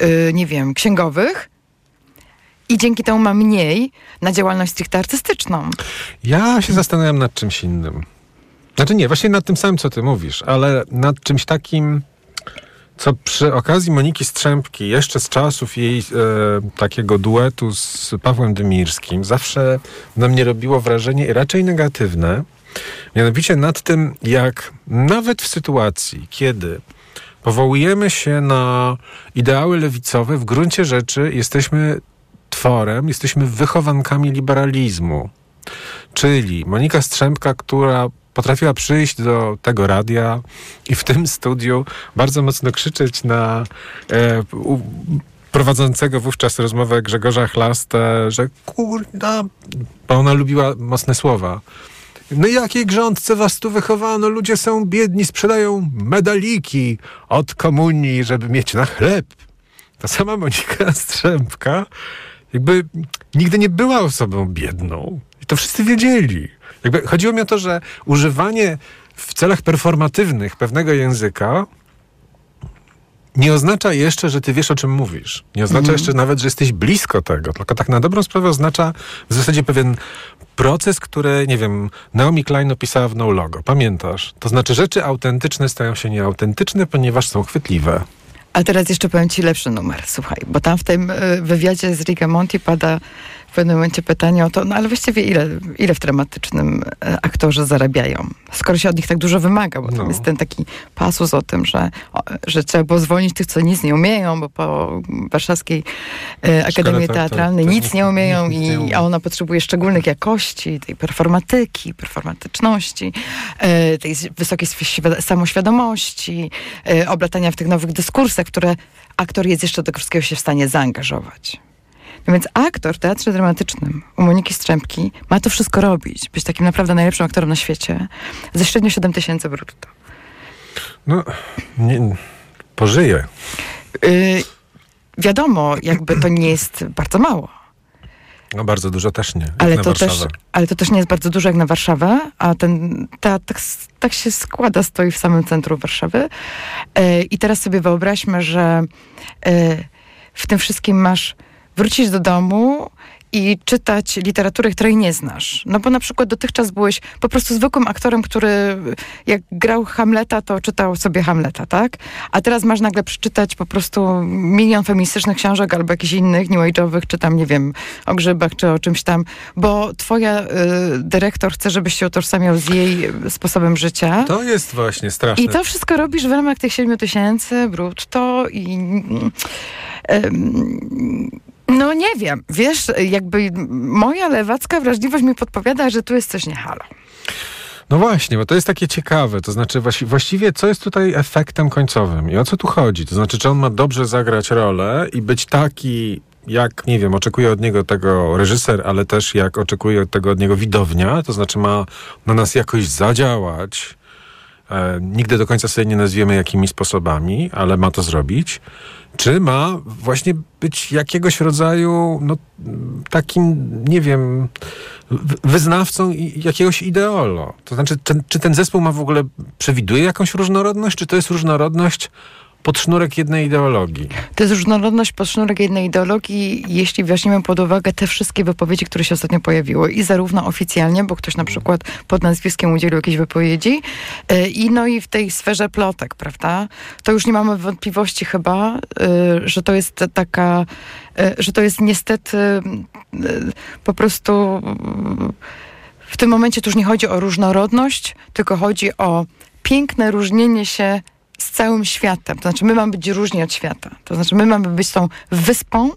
[SPEAKER 7] yy, nie wiem, księgowych i dzięki temu ma mniej na działalność stricte artystyczną.
[SPEAKER 6] Ja się zastanawiam nad czymś innym. Znaczy nie, właśnie nad tym samym, co ty mówisz, ale nad czymś takim, co przy okazji Moniki Strzępki, jeszcze z czasów jej e, takiego duetu z Pawłem Dymirskim, zawsze na mnie robiło wrażenie raczej negatywne. Mianowicie nad tym, jak nawet w sytuacji, kiedy powołujemy się na ideały lewicowe, w gruncie rzeczy jesteśmy tworem, jesteśmy wychowankami liberalizmu. Czyli Monika Strzępka, która potrafiła przyjść do tego radia i w tym studiu bardzo mocno krzyczeć na e, u, prowadzącego wówczas rozmowę Grzegorza Chlastę, że kurda, bo ona lubiła mocne słowa. No jakiej grządce was tu wychowano? Ludzie są biedni, sprzedają medaliki od komunii, żeby mieć na chleb. Ta sama Monika Strzępka jakby nigdy nie była osobą biedną. I to wszyscy wiedzieli. Jakby chodziło mi o to, że używanie w celach performatywnych pewnego języka nie oznacza jeszcze, że ty wiesz, o czym mówisz. Nie oznacza jeszcze nawet, że jesteś blisko tego. Tylko tak na dobrą sprawę oznacza w zasadzie pewien proces, który, nie wiem, Naomi Klein opisała w No Logo. Pamiętasz? To znaczy rzeczy autentyczne stają się nieautentyczne, ponieważ są chwytliwe.
[SPEAKER 7] A teraz jeszcze powiem ci lepszy numer, słuchaj, bo tam w tym y, wywiadzie z Riga Monti pada w pewnym momencie pytanie o to, no ale właściwie ile, ile w dramatycznym e, aktorze zarabiają? Skoro się od nich tak dużo wymaga, bo tam
[SPEAKER 6] No.
[SPEAKER 7] jest ten taki pasus o tym, że, że trzeba było zwolnić tych, co nic nie umieją, bo po warszawskiej e, Akademii
[SPEAKER 6] tak, tak,
[SPEAKER 7] Teatralnej
[SPEAKER 6] tak,
[SPEAKER 7] nic nie umieją,
[SPEAKER 6] nikt nic nie
[SPEAKER 7] i,
[SPEAKER 6] umie.
[SPEAKER 7] a ona potrzebuje szczególnych jakości, tej performatyki, performatyczności, e, tej wysokiej świad- samoświadomości, e, oblatania w tych nowych dyskursach, które aktor jest jeszcze do wszystkiego się w stanie zaangażować. Więc aktor w teatrze dramatycznym u Moniki Strzępki ma to wszystko robić, być takim naprawdę najlepszym aktorem na świecie, ze średnio 7 tysięcy brutto.
[SPEAKER 6] No, nie, pożyję.
[SPEAKER 7] Yy, wiadomo, jakby to nie jest bardzo mało.
[SPEAKER 6] No bardzo dużo też nie.
[SPEAKER 7] Ale to, też, ale to też nie jest bardzo dużo jak na Warszawę, a ten teatr tak, tak się składa, stoi w samym centrum Warszawy. E, I teraz sobie wyobraźmy, że e, w tym wszystkim masz wrócić do domu i czytać literaturę, której nie znasz. No bo na przykład dotychczas byłeś po prostu zwykłym aktorem, który jak grał Hamleta, to czytał sobie Hamleta, tak? A teraz masz nagle przeczytać po prostu milion feministycznych książek albo jakichś innych new age'owych, czy tam, nie wiem, o grzybach, czy o czymś tam, bo twoja y, dyrektor chce, żebyś się utożsamiał z jej y, sposobem życia.
[SPEAKER 6] To jest właśnie straszne.
[SPEAKER 7] I to wszystko robisz w ramach tych 7 tysięcy brutto i... em, no nie wiem, wiesz, jakby moja lewacka wrażliwość mi podpowiada, że tu jest coś nie halo.
[SPEAKER 6] No właśnie, bo to jest takie ciekawe. To znaczy, właści- właściwie, co jest tutaj efektem końcowym i o co tu chodzi? To znaczy, czy on ma dobrze zagrać rolę i być taki, jak, nie wiem, oczekuje od niego tego reżyser, ale też jak oczekuje od tego od niego widownia, to znaczy ma na nas jakoś zadziałać. E, nigdy do końca sobie nie nazwiemy jakimi sposobami, ale ma to zrobić. Czy ma właśnie być jakiegoś rodzaju, no, takim, nie wiem, wyznawcą jakiegoś ideolo. To znaczy, ten, czy ten zespół ma w ogóle, przewiduje jakąś różnorodność, czy to jest różnorodność pod sznurek jednej ideologii?
[SPEAKER 7] To jest różnorodność pod sznurek jednej ideologii, jeśli weźmiemy pod uwagę te wszystkie wypowiedzi, które się ostatnio pojawiły. I zarówno oficjalnie, bo ktoś na przykład pod nazwiskiem udzielił jakiejś wypowiedzi, y, i no i w tej sferze plotek, prawda? To już nie mamy wątpliwości chyba, y, że to jest taka, y, że to jest niestety po prostu w tym momencie to już nie chodzi o różnorodność, tylko chodzi o piękne różnienie się z całym światem. To znaczy, my mamy być różni od świata. To znaczy, my mamy być tą wyspą.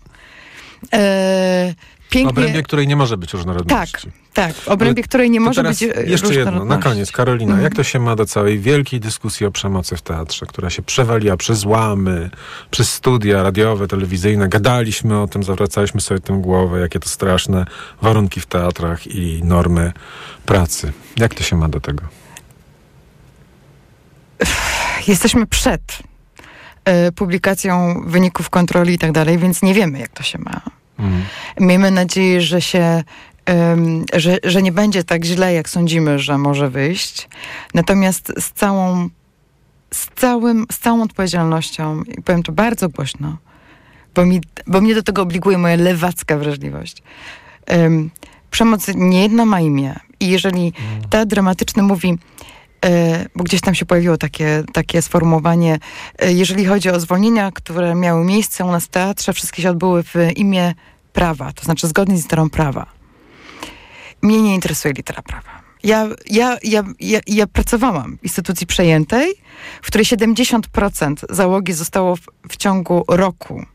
[SPEAKER 6] W
[SPEAKER 7] pięknie.
[SPEAKER 6] obrębie której nie może być
[SPEAKER 7] tak,
[SPEAKER 6] różnorodności.
[SPEAKER 7] tak. W obrębie
[SPEAKER 6] Ale
[SPEAKER 7] której nie może być e,
[SPEAKER 6] Jeszcze jedno, na koniec. Karolina,
[SPEAKER 7] Mhm.
[SPEAKER 6] jak to się ma do całej wielkiej dyskusji o przemocy w teatrze, która się przewaliła przez łamy, przez studia radiowe, telewizyjne. Gadaliśmy o tym, zawracaliśmy sobie tym głowę, jakie to straszne warunki w teatrach i normy pracy. Jak to się ma do tego?
[SPEAKER 7] Jesteśmy przed e, publikacją wyników kontroli i tak dalej, więc nie wiemy, jak to się ma.
[SPEAKER 6] Mm.
[SPEAKER 7] Miejmy nadzieję, że się że, że nie będzie tak źle, jak sądzimy, że może wyjść. Natomiast z całą, z całym, z całą odpowiedzialnością, i powiem to bardzo głośno, bo, mi, bo mnie do tego obliguje moja lewacka wrażliwość. Em, przemoc niejedna ma imię. I jeżeli teatr dramatyczny mówi, bo gdzieś tam się pojawiło takie, takie sformułowanie, e, jeżeli chodzi o zwolnienia, które miały miejsce u nas w teatrze, wszystkie się odbyły w imię prawa, to znaczy zgodnie z literą prawa. Mnie nie interesuje litera prawa. Ja, ja, ja, ja, ja pracowałam w instytucji przejętej, w której 70% załogi zostało w, w ciągu roku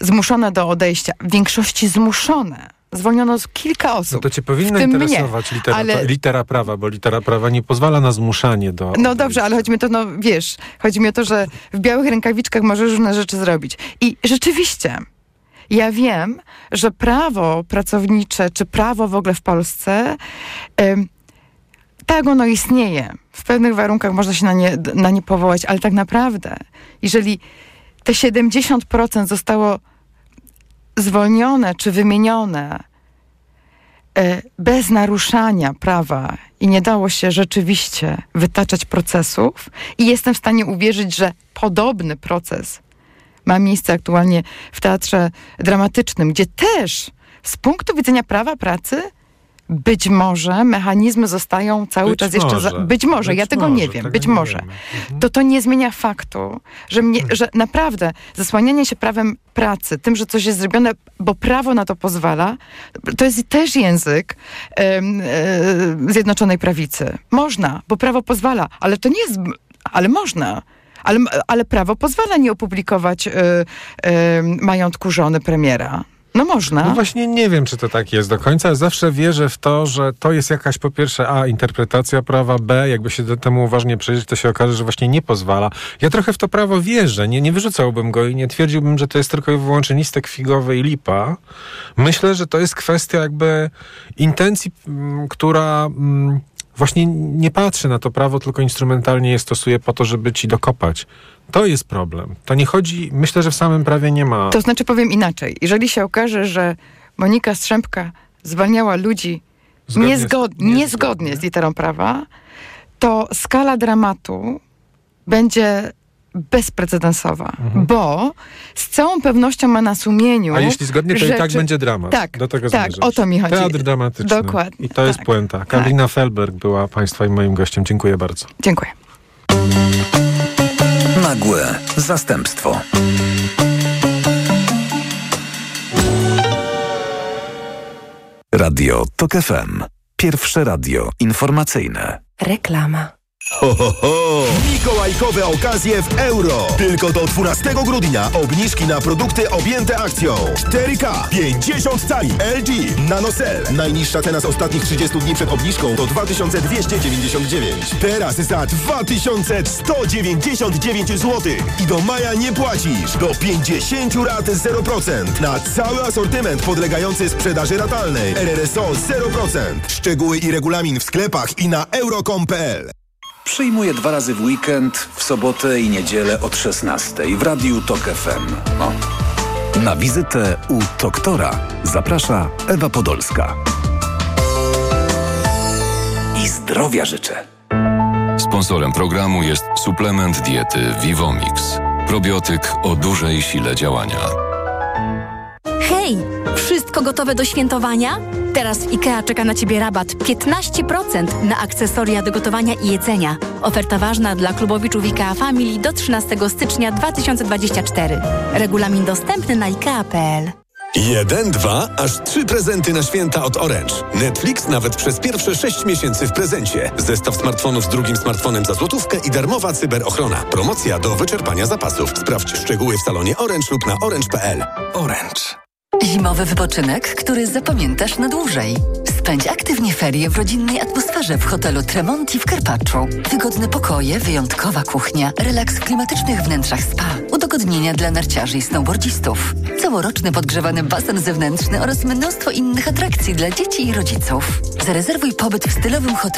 [SPEAKER 7] zmuszone do odejścia. W większości zmuszone. Zwolniono kilka osób.
[SPEAKER 6] No to cię powinno
[SPEAKER 7] mnie.
[SPEAKER 6] interesować litera,
[SPEAKER 7] ale-
[SPEAKER 6] litera prawa, bo litera prawa nie pozwala na zmuszanie do...
[SPEAKER 7] No dobrze, ale chodzi mi o to, no wiesz, chodzi mi o to, że w białych rękawiczkach możesz różne rzeczy zrobić. I rzeczywiście, ja wiem, że prawo pracownicze, czy prawo w ogóle w Polsce, em, tak ono istnieje. W pewnych warunkach można się na nie, na nie powołać, ale tak naprawdę, jeżeli te 70% zostało zwolnione czy wymienione e, bez naruszania prawa i nie dało się rzeczywiście wytaczać procesów i jestem w stanie uwierzyć, że podobny proces ma miejsce aktualnie w teatrze dramatycznym, gdzie też z punktu widzenia prawa pracy być może mechanizmy zostają cały
[SPEAKER 6] Być
[SPEAKER 7] czas jeszcze... Za,
[SPEAKER 6] może.
[SPEAKER 7] być może, ja
[SPEAKER 6] Być
[SPEAKER 7] tego
[SPEAKER 6] może,
[SPEAKER 7] nie wiem,
[SPEAKER 6] tego
[SPEAKER 7] być
[SPEAKER 6] nie
[SPEAKER 7] może
[SPEAKER 6] wiemy. Mhm.
[SPEAKER 7] to to nie zmienia faktu, że, mnie, że naprawdę zasłanianie się prawem pracy, tym, że coś jest zrobione, bo prawo na to pozwala, to jest też język e, Zjednoczonej Prawicy. Można, bo prawo pozwala, ale to nie jest, ale można. Ale, ale prawo pozwala nie opublikować e, e, majątku żony premiera. No można.
[SPEAKER 6] No właśnie nie wiem, czy to tak jest do końca. Zawsze wierzę w to, że to jest jakaś po pierwsze A, interpretacja prawa, B, jakby się do temu uważnie przyjrzeć, to się okaże, że właśnie nie pozwala. Ja trochę w to prawo wierzę, nie, nie wyrzucałbym go i nie twierdziłbym, że to jest tylko i wyłącznie listek figowy i lipa. Myślę, że to jest kwestia jakby intencji, która... mm, Właśnie nie patrzy na to prawo, tylko instrumentalnie je stosuje po to, żeby ci dokopać To jest problem. To nie chodzi, myślę, że w samym prawie nie ma.
[SPEAKER 7] To znaczy powiem inaczej. Jeżeli się okaże, że Monika Strzępka zwalniała ludzi
[SPEAKER 6] Zgodnie z-
[SPEAKER 7] niezgod,
[SPEAKER 6] niezgodnie.
[SPEAKER 7] niezgodnie z literą prawa, to skala dramatu będzie bezprecedensowa, bo z całą pewnością ma na sumieniu.
[SPEAKER 6] Mhm. A jeśli zgodnie, to i tak
[SPEAKER 7] rzeczy-
[SPEAKER 6] będzie dramat.
[SPEAKER 7] Tak,
[SPEAKER 6] Do tego
[SPEAKER 7] tak,
[SPEAKER 6] zmierzać.
[SPEAKER 7] o to mi chodzi.
[SPEAKER 6] Teatr dramatyczny.
[SPEAKER 7] Dokładnie,
[SPEAKER 6] I to jest
[SPEAKER 7] tak,
[SPEAKER 6] puenta. Karolina Felberg była Państwa i moim gościem. Dziękuję bardzo.
[SPEAKER 7] Dziękuję.
[SPEAKER 4] Nagłe zastępstwo. Radio TOK FM. Pierwsze radio informacyjne.
[SPEAKER 8] Reklama.
[SPEAKER 9] Ho, ho, ho! Mikołajkowe okazje w euro. Tylko do 12 grudnia obniżki na produkty objęte akcją. 4K, 50 cali, LG, NanoCell. Najniższa cena z ostatnich 30 dni przed obniżką to 2299. Teraz za 2199 zł. I do maja nie płacisz. Do 50 rat 0%. Na cały asortyment podlegający sprzedaży ratalnej. RRSO 0%. Szczegóły i regulamin w sklepach i na euro.com.pl.
[SPEAKER 4] Przyjmuję dwa razy w weekend, w sobotę i niedzielę od 16 w Radiu TOK FM. O. Na wizytę u doktora zaprasza Ewa Podolska. I zdrowia życzę.
[SPEAKER 10] Sponsorem programu jest suplement diety Vivomix. Probiotyk o dużej sile działania.
[SPEAKER 8] Hej! Wszystko gotowe do świętowania? Teraz w IKEA czeka na Ciebie rabat 15% na akcesoria do gotowania i jedzenia. Oferta ważna dla klubowiczów IKEA Family do 13 stycznia 2024. Regulamin dostępny na IKEA.pl.
[SPEAKER 11] Jeden, dwa, aż trzy prezenty na święta od Orange. Netflix nawet przez pierwsze sześć miesięcy w prezencie. Zestaw smartfonów z drugim smartfonem za złotówkę i darmowa cyberochrona. Promocja do wyczerpania zapasów. Sprawdź szczegóły w salonie Orange lub na orange.pl.
[SPEAKER 4] Orange.
[SPEAKER 12] Zimowy wypoczynek, który zapamiętasz na dłużej. Spędź aktywnie ferie w rodzinnej atmosferze w hotelu Tremonti w Karpaczu. Wygodne pokoje, wyjątkowa kuchnia, relaks w klimatycznych wnętrzach spa, udogodnienia dla narciarzy i snowboardzistów, całoroczny podgrzewany basen zewnętrzny oraz mnóstwo innych atrakcji dla dzieci i rodziców. Zarezerwuj pobyt w stylowym hotelu